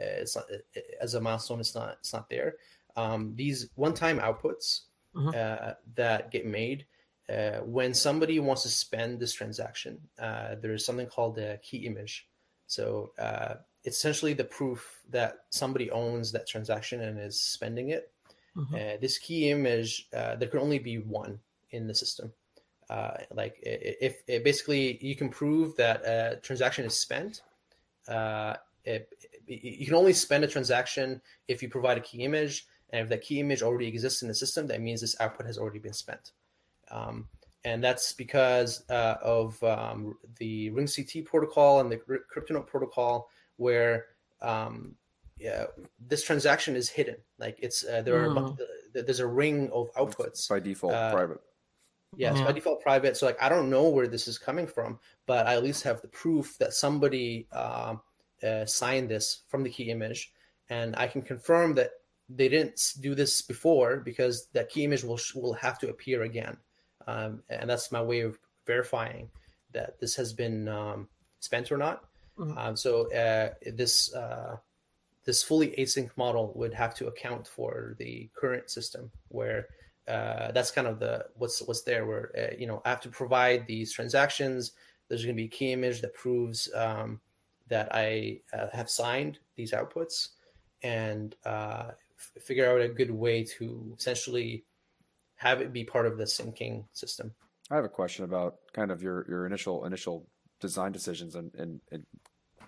Uh, it's not eh, as a milestone. It's not it's not there. Um, these one-time outputs Mhm. uh, that get made uh, when somebody wants to spend this transaction, uh, there's something called a key image. So uh, it's essentially the proof that somebody owns that transaction and is spending it. Mhm. Uh, this key image, uh, there can only be one in the system. Uh, like i- i- if basically you can prove that a transaction is spent, uh, it, you can only spend a transaction if you provide a key image, and if that key image already exists in the system, that means this output has already been spent. Um, and that's because uh, of um, the Ring CT protocol and the CryptoNote protocol, where um, yeah, this transaction is hidden. Like it's uh, there are a there's a ring of outputs. by default Uh, private. Yeah, it's by default private. So like I don't know where this is coming from, but I at least have the proof that somebody um uh, signed this from the key image, and I can confirm that they didn't do this before because that key image will will have to appear again, um, and that's my way of verifying that this has been um, spent or not. Mhm. Um, so uh, this uh, this fully async model would have to account for the current system where uh, that's kind of the what's what's there where uh, you know I have to provide these transactions. There's going to be a key image that proves um, that I uh, have signed these outputs, and uh, f- figure out a good way to essentially have it be part of the syncing system. I have a question about kind of your, your initial initial design decisions and, and, and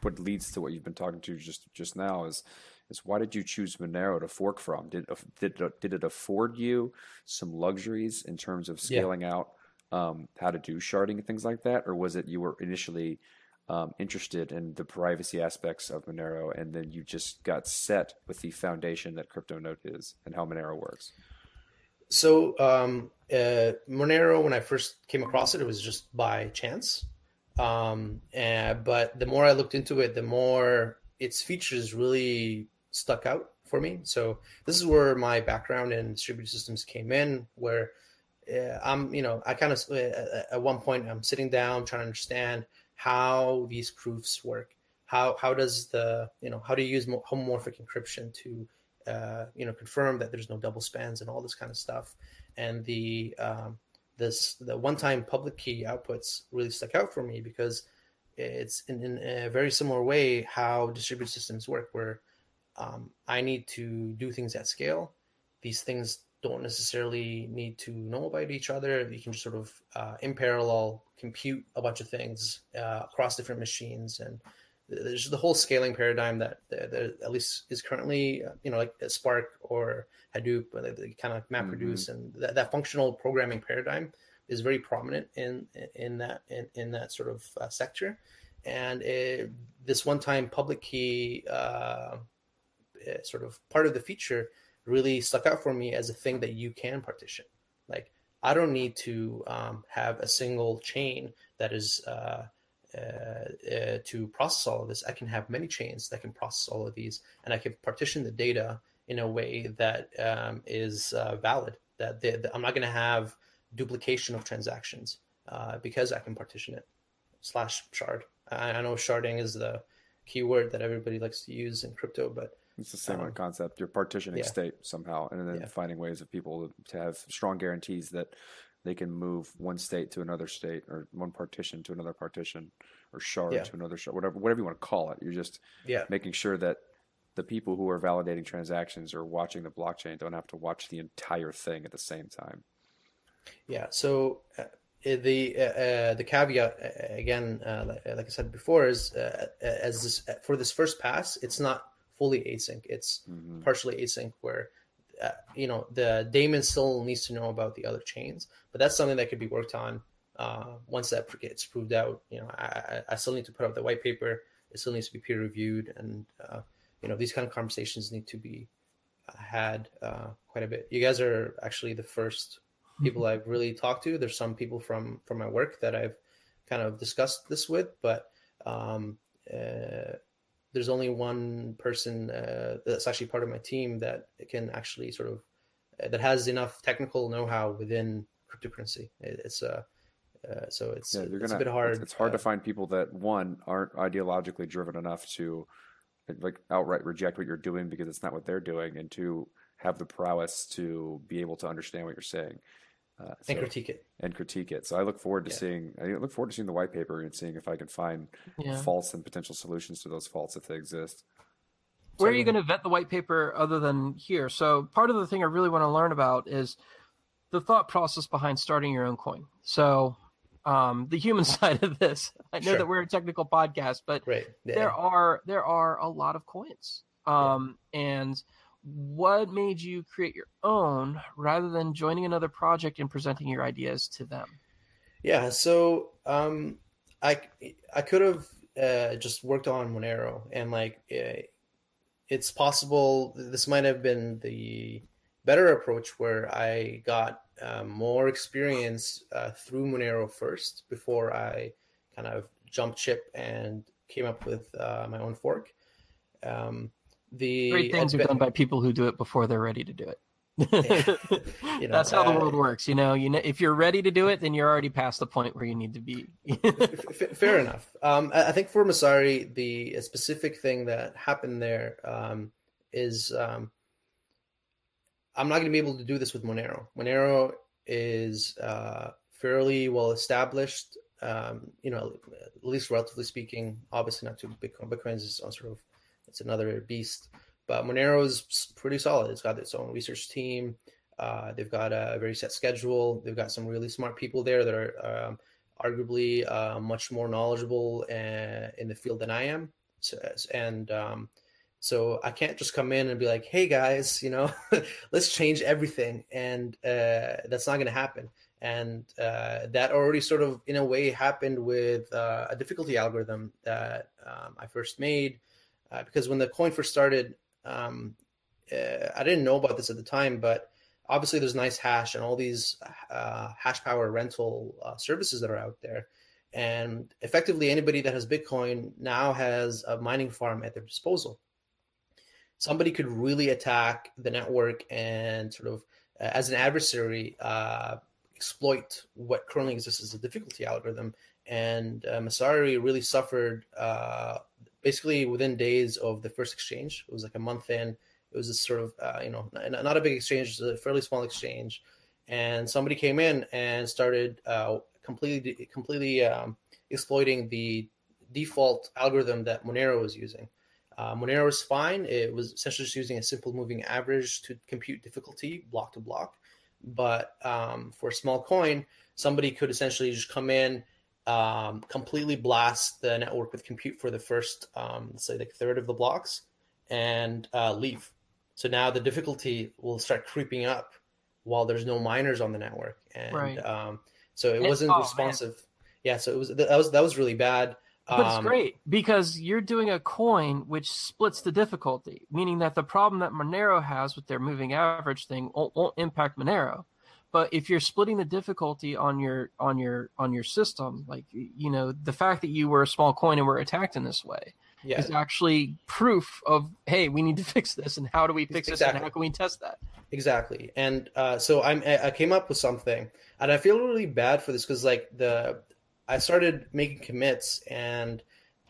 what leads to what you've been talking to just just now is is why did you choose Monero to fork from? Did did it- did it afford you some luxuries in terms of Yeah. scaling out um, how to do sharding and things like that, or was it you were initially um, interested in the privacy aspects of Monero and then you just got set with the foundation that CryptoNote is and how Monero works? So um, uh, Monero, when I first came across it, it was just by chance. Um, and, but the more I looked into it, the more its features really stuck out for me. So this is where my background in distributed systems came in, where uh, I'm, you know, I kind of uh, at one point I'm sitting down trying to understand how these proofs work. How how does the you know how do you use homomorphic encryption to uh, you know confirm that there's no double spends and all this kind of stuff and the um, this the one-time public key outputs really stuck out for me because it's in, in a very similar way how distributed systems work where um, i need to do things at scale these things don't necessarily need to know about each other. You can just sort of uh, in parallel compute a bunch of things uh, across different machines. And there's the whole scaling paradigm that, that, that at least is currently uh, you know like Spark or Hadoop, uh, they kind of map reduce, and that, that functional programming paradigm is very prominent in in that in, in that sort of uh, sector. And it, this one-time public key uh, uh, sort of part of the feature really stuck out for me as a thing that you can partition. Like I don't need to um, have a single chain that is uh, uh, uh, to process all of this. I can have many chains that can process all of these, and I can partition the data in a way that um, is uh, valid. That the, the- I'm not going to have duplication of transactions uh, because I can partition it. Slash shard. I, I know sharding is the keyword that everybody likes to use in crypto, but It's the same Um, concept. You're partitioning yeah. state somehow, and then Yeah. finding ways of people to have strong guarantees that they can move one state to another state, or one partition to another partition, or shard Yeah. to another shard, whatever whatever you want to call it. You're just Yeah. making sure that the people who are validating transactions or watching the blockchain don't have to watch the entire thing at the same time. Yeah. So uh, the uh, uh, the caveat uh, again, uh, like, like I said before, is uh, as this for this first pass, it's not fully async. It's Mhm. partially async, where uh, you know the daemon still needs to know about the other chains, but that's something that could be worked on uh, once that gets proved out. You know, I, I- I still need to put out the white paper. It still needs to be peer reviewed, and uh, you know these kind of conversations need to be uh, had uh, quite a bit. You guys are actually the first people I've really talked to. There's some people from from my work that I've kind of discussed this with, but um, uh, there's only one person uh, that's actually part of my team that can actually sort of uh, that has enough technical know-how within cryptocurrency. It, it's uh, uh, so it's Yeah, you're it's gonna. a bit hard. It's, it's hard to uh, find people that one aren't ideologically driven enough to like outright reject what you're doing because it's not what they're doing, and two have the prowess to be able to understand what you're saying. Uh, and so- critique it. and critique it. So I look forward to Yeah. seeing. I look forward to seeing the white paper and seeing if I can find Yeah. faults and potential solutions to those faults if they exist. Where are you going to vet the white paper other than here? So part of the thing I really want to learn about is the thought process behind starting your own coin. So um, the human side of this. I know Sure. that we're a technical podcast, but Right. Yeah. there are there are a lot of coins. Um, and what made you create your own rather than joining another project and presenting your ideas to them? Yeah, so um, I I could have uh, just worked on Monero, and like uh, it's possible this might have been the better approach where I got uh, more experience uh, through Monero first before I kind of jumped ship and came up with uh, my own fork. Um, the Great things are done by people who do it before they're ready to do it. You know, That's how the uh, world works. You know, you know, if you're ready to do it, then you're already past the point where you need to be. F- fair enough. Um, I I think for Masari, the specific thing that happened there um, is um, I'm not going to be able to do this with Monero. Monero is uh, fairly well established. Um, you know, at least relatively speaking. Obviously, not to Bitcoin. Bitcoin is on sort of it's another beast. But Monero is pretty solid. It's got its own research team. Uh, they've got a very set schedule. They've got some really smart people there that are um, arguably uh, much more knowledgeable uh, in the field than I am. So, and um, so I can't just come in and be like, "Hey guys, you know, let's change everything," and uh, that's not going to happen. And uh, that already sort of, in a way, happened with uh, a difficulty algorithm that um, I first made. Uh, because when the coin first started, um, uh, I didn't know about this at the time, but obviously there's NiceHash and all these uh, hash power rental uh, services that are out there. And effectively, anybody that has Bitcoin now has a mining farm at their disposal. Somebody could really attack the network and sort of, uh, as an adversary, uh, exploit what currently exists as a difficulty algorithm. And uh, Masari really suffered uh, basically within days of the first exchange. It was like a month in. It was this sort of, uh, you know, not, not a big exchange, a fairly small exchange. And somebody came in and started uh, completely, completely um, exploiting the default algorithm that Monero was using. Uh, Monero was fine. It was essentially just using a simple moving average to compute difficulty block to block. But um, for a small coin, somebody could essentially just come in, um, completely blast the network with compute for the first, um, say, like third of the blocks, and uh, leave. So now the difficulty will start creeping up while there's no miners on the network, and Right. um, so it And- wasn't oh, man. responsive. Yeah, so it was that was that was really bad. But it's Um, great because you're doing a coin which splits the difficulty, meaning that the problem that Monero has with their moving average thing won't, won't impact Monero. But if you're splitting the difficulty on your on your on your system, like you know, the fact that you were a small coin and were attacked in this way Yeah, is actually proof of hey, we need to fix this, and how do we fix this, and how can we test that? exactly. And uh, so I'm I came up with something, and I feel really bad for this because like the I started making commits and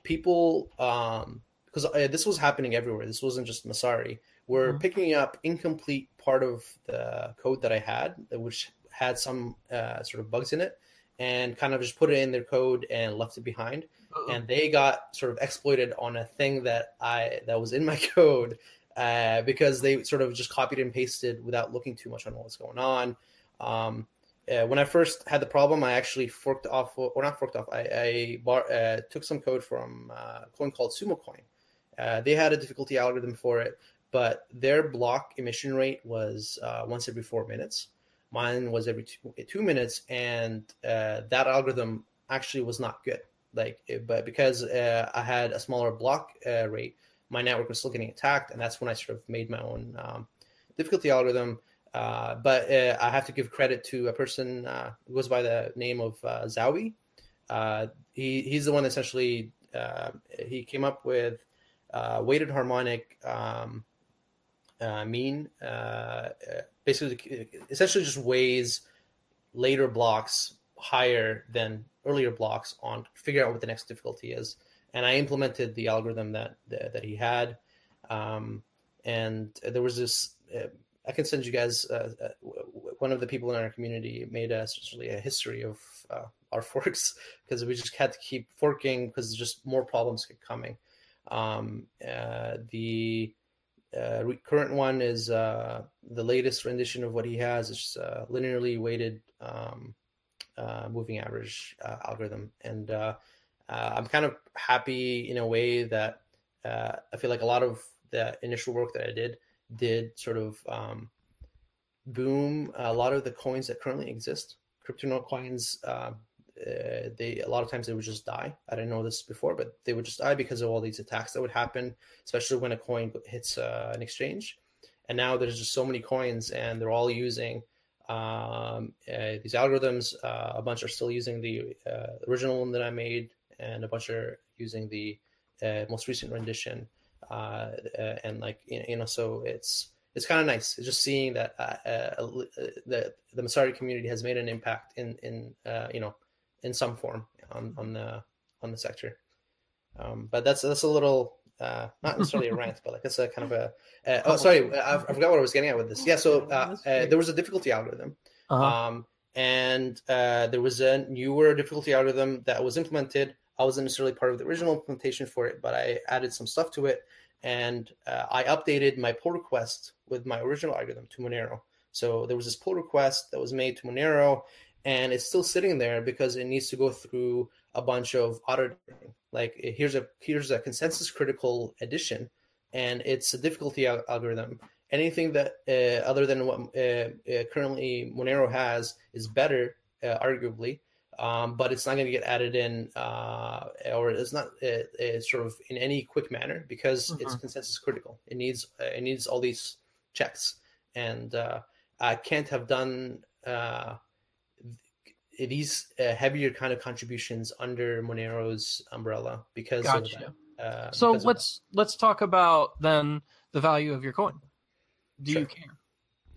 people um, because uh, this was happening everywhere. This wasn't just Masari. We're Mhm. picking up incomplete part of the code that I had, which had some uh, sort of bugs in it, and kind of just put it in their code and left it behind. And they got sort of exploited on a thing that I that was in my code uh, because they sort of just copied and pasted without looking too much on what was going on. Um, uh, when I first had the problem, I actually forked off, or not forked off. I, I bar, uh, took some code from uh, a coin called Sumokoin. Uh, they had a difficulty algorithm for it, but their block emission rate was uh, once every four minutes. Mine was every two, two minutes, and uh, that algorithm actually was not good. Like, it- but because uh, I had a smaller block uh, rate, my network was still getting attacked, and that's when I sort of made my own um, difficulty algorithm. Uh, but uh, I have to give credit to a person who goes by the name of Zawy. He he's the one essentially he came up with weighted harmonic um, uh, mean, uh, uh, basically essentially just weighs later blocks higher than earlier blocks on figure out what the next difficulty is. And I implemented the algorithm that that, that he had, um, and there was this. Uh, I can send you guys. Uh, uh, one of the people in our community made a, essentially a history of uh, our forks because we just had to keep forking because just more problems kept coming. Um, uh, the uh, re- current one is uh, the latest rendition of what he has. It's uh, linearly weighted um, uh, moving average uh, algorithm, and I'm kind of happy in a way that uh, I feel like a lot of the initial work that I did did sort of um, boom a lot of the coins that currently exist. Crypto coins, uh, they a lot of times they would just die. I didn't know this before, but they would just die because of all these attacks that would happen, especially when a coin hits uh, an exchange. And now there's just so many coins, and they're all using um, uh, these algorithms. Uh, a bunch are still using the uh, original one that I made, and a bunch are using the uh, most recent rendition. And like you know, so it's it's kind of nice just seeing that uh, uh, the the Masari community has made an impact in in uh, you know in some form on on the on the sector. Um, but that's that's a little uh, not necessarily a rant, but like it's a kind of a. Uh, oh, sorry, I, I forgot what I was getting at with this. Yeah, so uh, uh, there was a difficulty algorithm, Uh-huh. um, and uh, there was a newer difficulty algorithm that was implemented. I wasn't necessarily part of the original implementation for it, but I added some stuff to it, and uh, I updated my pull request with my original algorithm to Monero. So there was this pull request that was made to Monero, and it's still sitting there because it needs to go through a bunch of auditing. Like here's a here's a consensus critical addition, and it's a difficulty al- algorithm. Anything that uh, other than what uh, uh, currently Monero has is better, uh, arguably, um, but it's not going to get added in, uh, or it's not uh, uh, sort of in any quick manner because it's Mhm. consensus critical. It needs uh, it needs all these checks, and uh, I can't have done uh, these uh, heavier kind of contributions under Monero's umbrella because of Gotcha. that. Uh, So because let's let's talk about then the value of your coin. Do you care?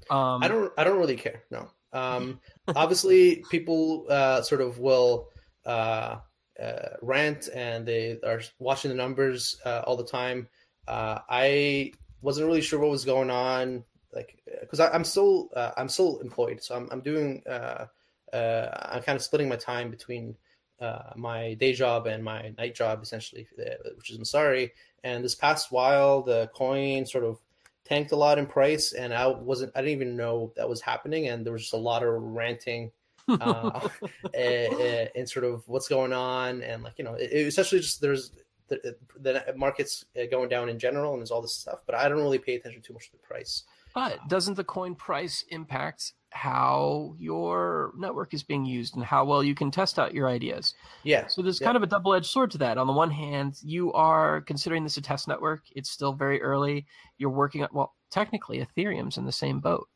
Um, I don't. I don't really care. No. Um, obviously, people uh, sort of will uh, uh, rant and they are watching the numbers uh, all the time. Uh, I wasn't really sure what was going on, like because I'm still uh, I'm still employed, so I'm I'm doing uh, uh, I'm kind of splitting my time between uh, my day job and my night job, essentially, which is Masari. And this past while, the coin sort of tanked a lot in price, and I wasn't I didn't even know that was happening, and there was just a lot of ranting uh, uh, uh, and sort of what's going on, and like you know, it, it essentially just there's the, the market's uh, going down in general, and there's all this stuff, but I don't really pay attention too much to the price. But doesn't the coin price impact how your network is being used and how well you can test out your ideas? Yeah, So there's Yeah. kind of a double-edged sword to that. On the one hand, you are considering this a test network. It's still very early. You're working on well, technically Ethereum's in the same boat.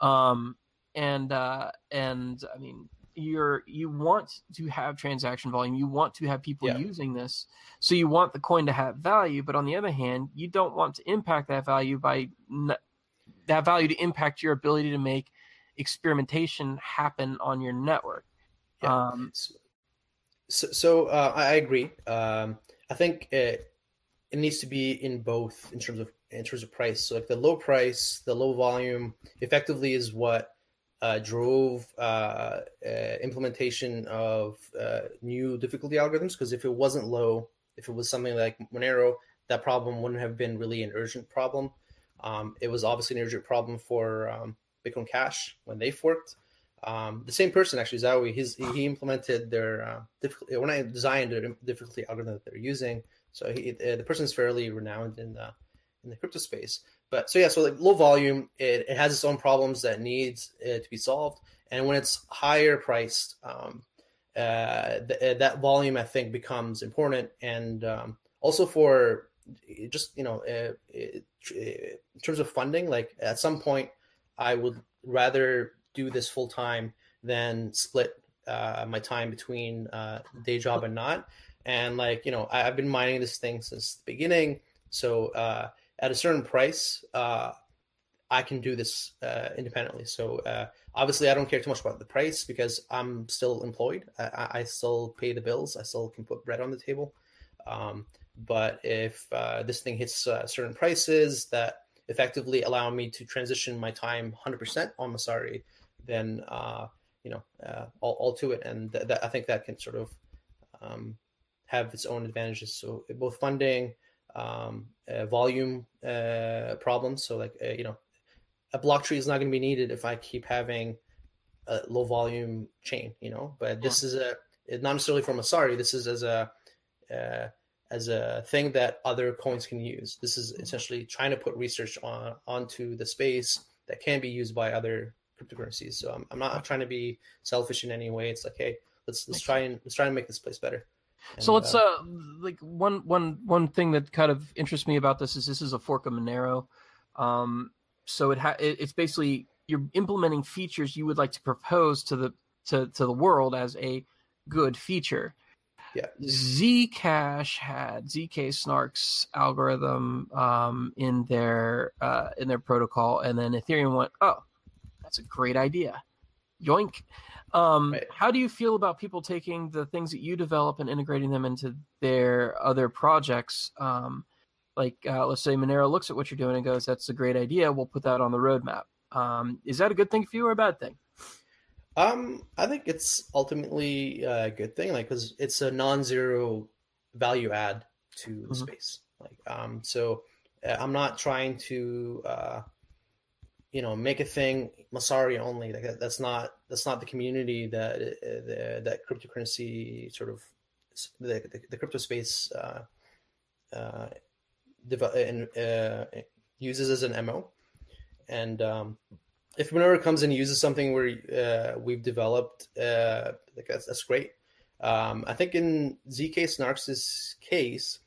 Um, and uh, and I mean, you're you want to have transaction volume. You want to have people Yeah. using this. So you want the coin to have value, but on the other hand, you don't want to impact that value by n- that value to impact your ability to make experimentation happen on your network. Yeah. Um, So, so uh, I I agree. Um, I think uh it needs to be in both in terms of in terms of price. So like the low price, the low volume, effectively is what uh, drove uh, uh, implementation of uh, new difficulty algorithms. Because if it wasn't low, if it was something like Monero, that problem wouldn't have been really an urgent problem. Um, it was obviously an urgent problem for um, Bitcoin Cash when they forked. Um, the same person actually, Zawy, he's, he implemented their uh, difficulty when I designed the difficulty algorithm that they're using. So he, uh, the person is fairly renowned in the in the crypto space. But so yeah, so like low volume, it, it has its own problems that needs uh, to be solved. And when it's higher priced, um, uh, th- uh, that volume I think becomes important. And um, also for just you know, uh, in terms of funding, like at some point, I would rather do this full time than split uh, my time between uh, day job and not. And like you know, I, have been mining this thing since the beginning. So uh, at a certain price, uh, I can do this uh, independently. So uh, obviously, I don't care too much about the price because I'm still employed. I, I still pay the bills. I still can put bread on the table. Um, but if uh, this thing hits uh, certain prices that effectively allow me to transition my time 100% on Masari, then uh, you know all, all, to it. And th- that, I think that can sort of um, have its own advantages. So both funding um, uh, volume uh, problems. So like uh, you know, a block tree is not going to be needed if I keep having a low volume chain. You know, but this is a not necessarily from Masari. This is as a uh, as a thing that other coins can use. This is essentially trying to put research on onto the space that can be used by other cryptocurrencies. So I'm, I'm not trying to be selfish in any way. It's like, hey, let's let's try and let's try and make this place better. And, so let's uh, uh, like one one one thing that kind of interests me about this is this is a fork of Monero. Um, so it ha- it, it's basically you're implementing features you would like to propose to the to to the world as a good feature. Yeah. Zcash had zk snarks algorithm um, in their uh, in their protocol, and then Ethereum went, "Oh, that's a great idea." Yoink. Um, right. How do you feel about people taking the things that you develop and integrating them into their other projects? Um, like, uh, let's say Monero looks at what you're doing and goes, "That's a great idea. We'll put that on the roadmap." Um, is that a good thing for you or a bad thing? Um, I think it's ultimately a good thing, like because it's a non-zero value add to the mm-hmm. space. Like, um, so uh, I'm not trying to uh, you know make a thing Masari only. Like that, that's not that's not the community that uh, the, that cryptocurrency sort of the the, the crypto space uh, uh, and uh, uses as an mo. And um, if Monero comes and uses something where uh, we've developed, uh, like that's, that's great. Um, I think in ZK Snarks' case,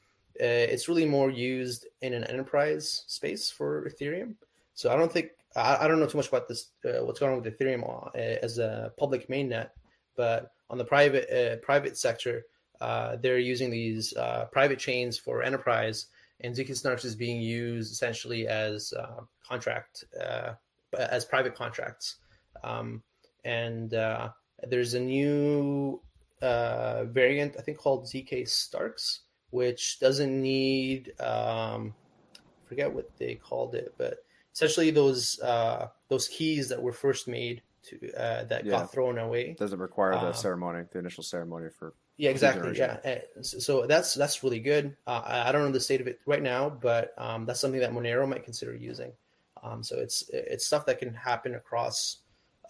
uh, it's really more used in an enterprise space for Ethereum. So I don't think I, I don't know too much about this, uh, what's going on with Ethereum uh, as a public mainnet, but on the private uh, private sector, they're using these private chains for enterprise, and zk Snarks is being used essentially as contract as private contracts. Um, and there's a new variant I think called ZK Starks, which doesn't need um, I forget what they called it, but essentially those uh, those keys that were first made to uh, that yeah. got thrown away. Doesn't require the um, ceremony, the initial ceremony for. Yeah, exactly. Yeah, so that's that's really good. Uh, I don't know the state of it right now, but um, that's something that Monero might consider using. Um, so it's it's stuff that can happen across.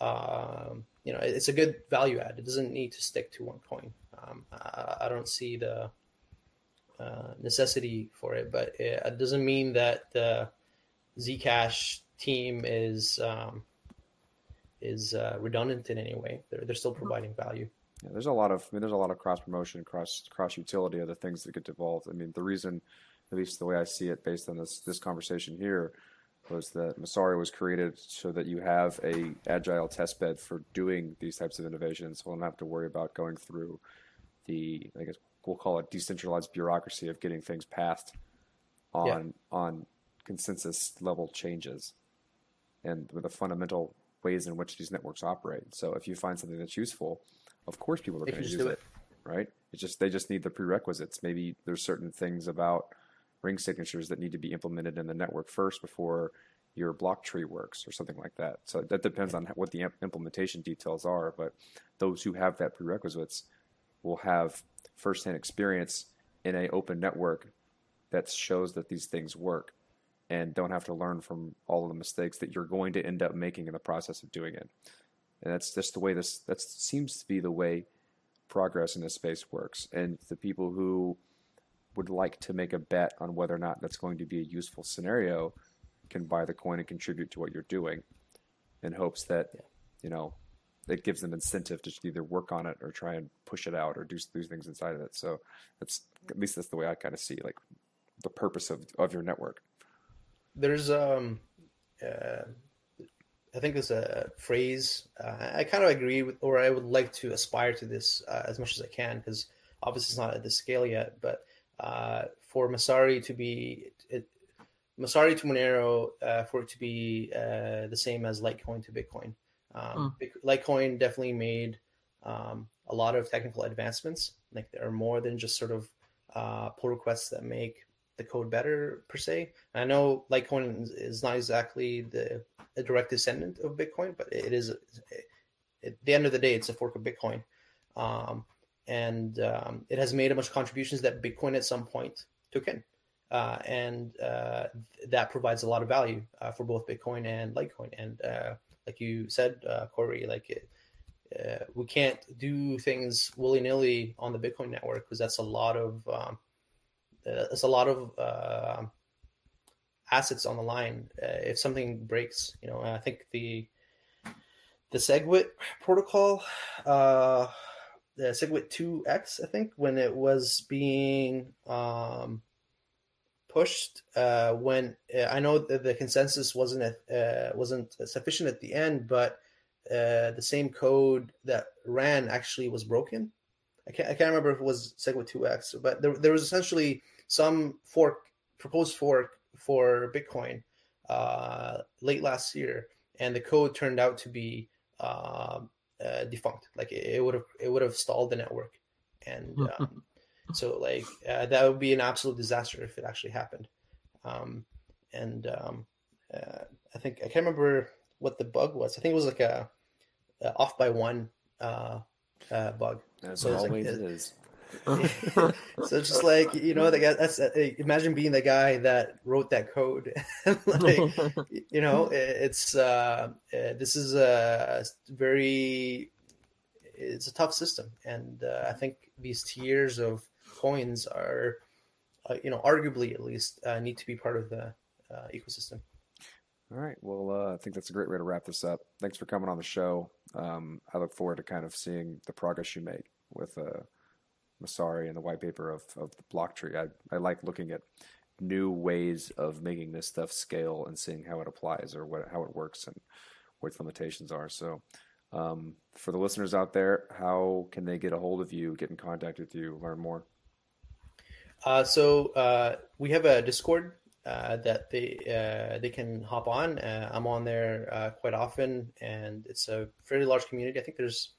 Um, you know, it's a good value add. It doesn't need to stick to one coin. Um, I, I, don't see the uh, necessity for it, but it, it doesn't mean that the Zcash team is um, is uh, redundant in any way. They're they're still providing value. Yeah, there's a lot of I mean, there's a lot of cross promotion, cross cross utility of the things that get devolved. I mean, the reason, at least the way I see it, based on this this conversation here, was that Masari was created so that you have a agile test bed for doing these types of innovations. So we don't have to worry about going through the I guess we'll call it decentralized bureaucracy of getting things passed on yeah. on consensus level changes and with the fundamental ways in which these networks operate. So if you find something that's useful, of course people are going to use it, it, right? It's just they just need the prerequisites. Maybe there's certain things about ring signatures that need to be implemented in the network first before your block tree works or something like that. So that depends on what the implementation details are. But those who have that prerequisites will have firsthand experience in an open network that shows that these things work and don't have to learn from all of the mistakes that you're going to end up making in the process of doing it. And that's just the way this that seems to be the way progress in this space works. And the people who would like to make a bet on whether or not that's going to be a useful scenario can buy the coin and contribute to what you're doing in hopes that yeah. you know it gives them incentive to either work on it or try and push it out or do, do things inside of it. So that's at least that's the way I kind of see like the purpose of, of your network. There's um uh, I think there's a phrase uh, I kind of agree with, or I would like to aspire to this uh, as much as I can because obviously it's not at this scale yet. But uh, for Masari to be it, Masari to Monero uh, for it to be uh, the same as Litecoin to Bitcoin. Um, mm. Litecoin definitely made um, a lot of technical advancements. Like there are more than just sort of uh, pull requests that make the code better per se. And I know Litecoin is not exactly the a direct descendant of Bitcoin, but it is. At the end of the day, it's a fork of Bitcoin, um, and um, it has made a bunch of contributions that Bitcoin at some point took in uh, and uh, that provides a lot of value uh, for both Bitcoin and Litecoin. And uh, like you said, uh, Corey, like it, uh, we can't do things willy nilly on the Bitcoin network because that's a lot of um, that's a lot of assets on the line. if something breaks, you know, I think the the SegWit protocol, the SegWit 2x, I think, when it was being um, pushed uh, when uh, I know that the consensus wasn't uh, wasn't sufficient at the end, but uh, the same code that ran actually was broken. I can't I can't remember if it was SegWit 2x, but there, there was essentially some fork proposed fork for Bitcoin uh, late last year, and the code turned out to be um, uh, defunct. Like it would have it would have stalled the network, and um, so like uh, that would be an absolute disaster if it actually happened. Um, and um, uh, I think I can't remember what the bug was. I think it was like a, a off by one uh, uh bug. As so always like, it is. so just like you know, the guy. That's uh, imagine being the guy that wrote that code. like, you know, it's uh, uh, this is a very it's a tough system, and uh, I think these tiers of coins are, uh, you know, arguably at least uh, need to be part of the ecosystem. All right. Well, uh, I think that's a great way to wrap this up. Thanks for coming on the show. Um, I look forward to kind of seeing the progress you make with uh, Masari and the white paper of, of the block tree. I, I like looking at new ways of making this stuff scale and seeing how it applies or what how it works and what its limitations are. So, um, for the listeners out there, how can they get a hold of you, get in contact with you, learn more? Uh, so uh, we have a Discord uh, that they uh, they can hop on. Uh, I'm on there uh, quite often, and it's a fairly large community. I think there's,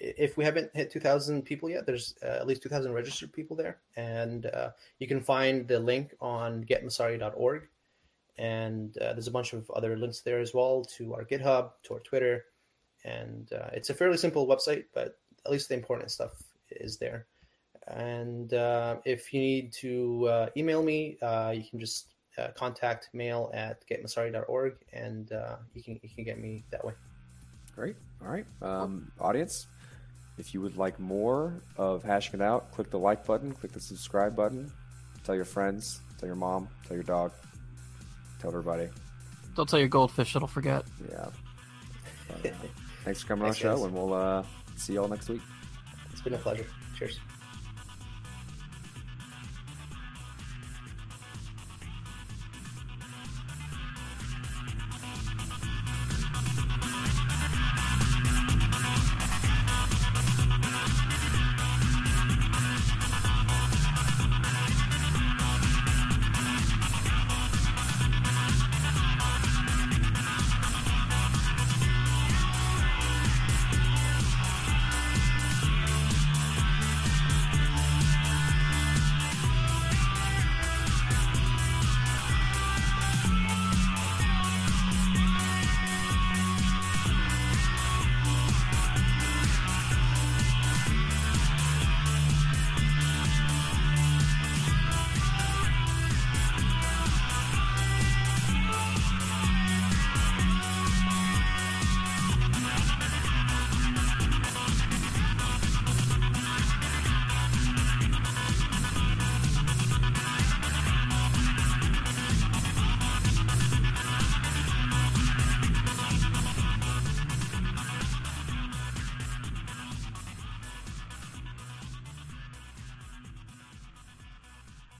if we haven't hit 2,000 people yet, there's at least 2,000 registered people there, and you can find the link on getmasari.org. And there's a bunch of other links there as well to our GitHub, to our Twitter, and it's a fairly simple website, but at least the important stuff is there. And uh, if you need to uh, email me, uh, you can just uh, contact mail at getmasari.org and uh, you can you can get me that way. Great. All right, um, audience. If you would like more of hashing it out, click the like button, click the subscribe button, tell your friends, tell your mom, tell your dog, tell everybody. Don't tell your goldfish; it'll forget. Yeah. But, thanks for coming thanks, on the show, guys. and we'll uh, see you all next week. It's been a pleasure. Cheers.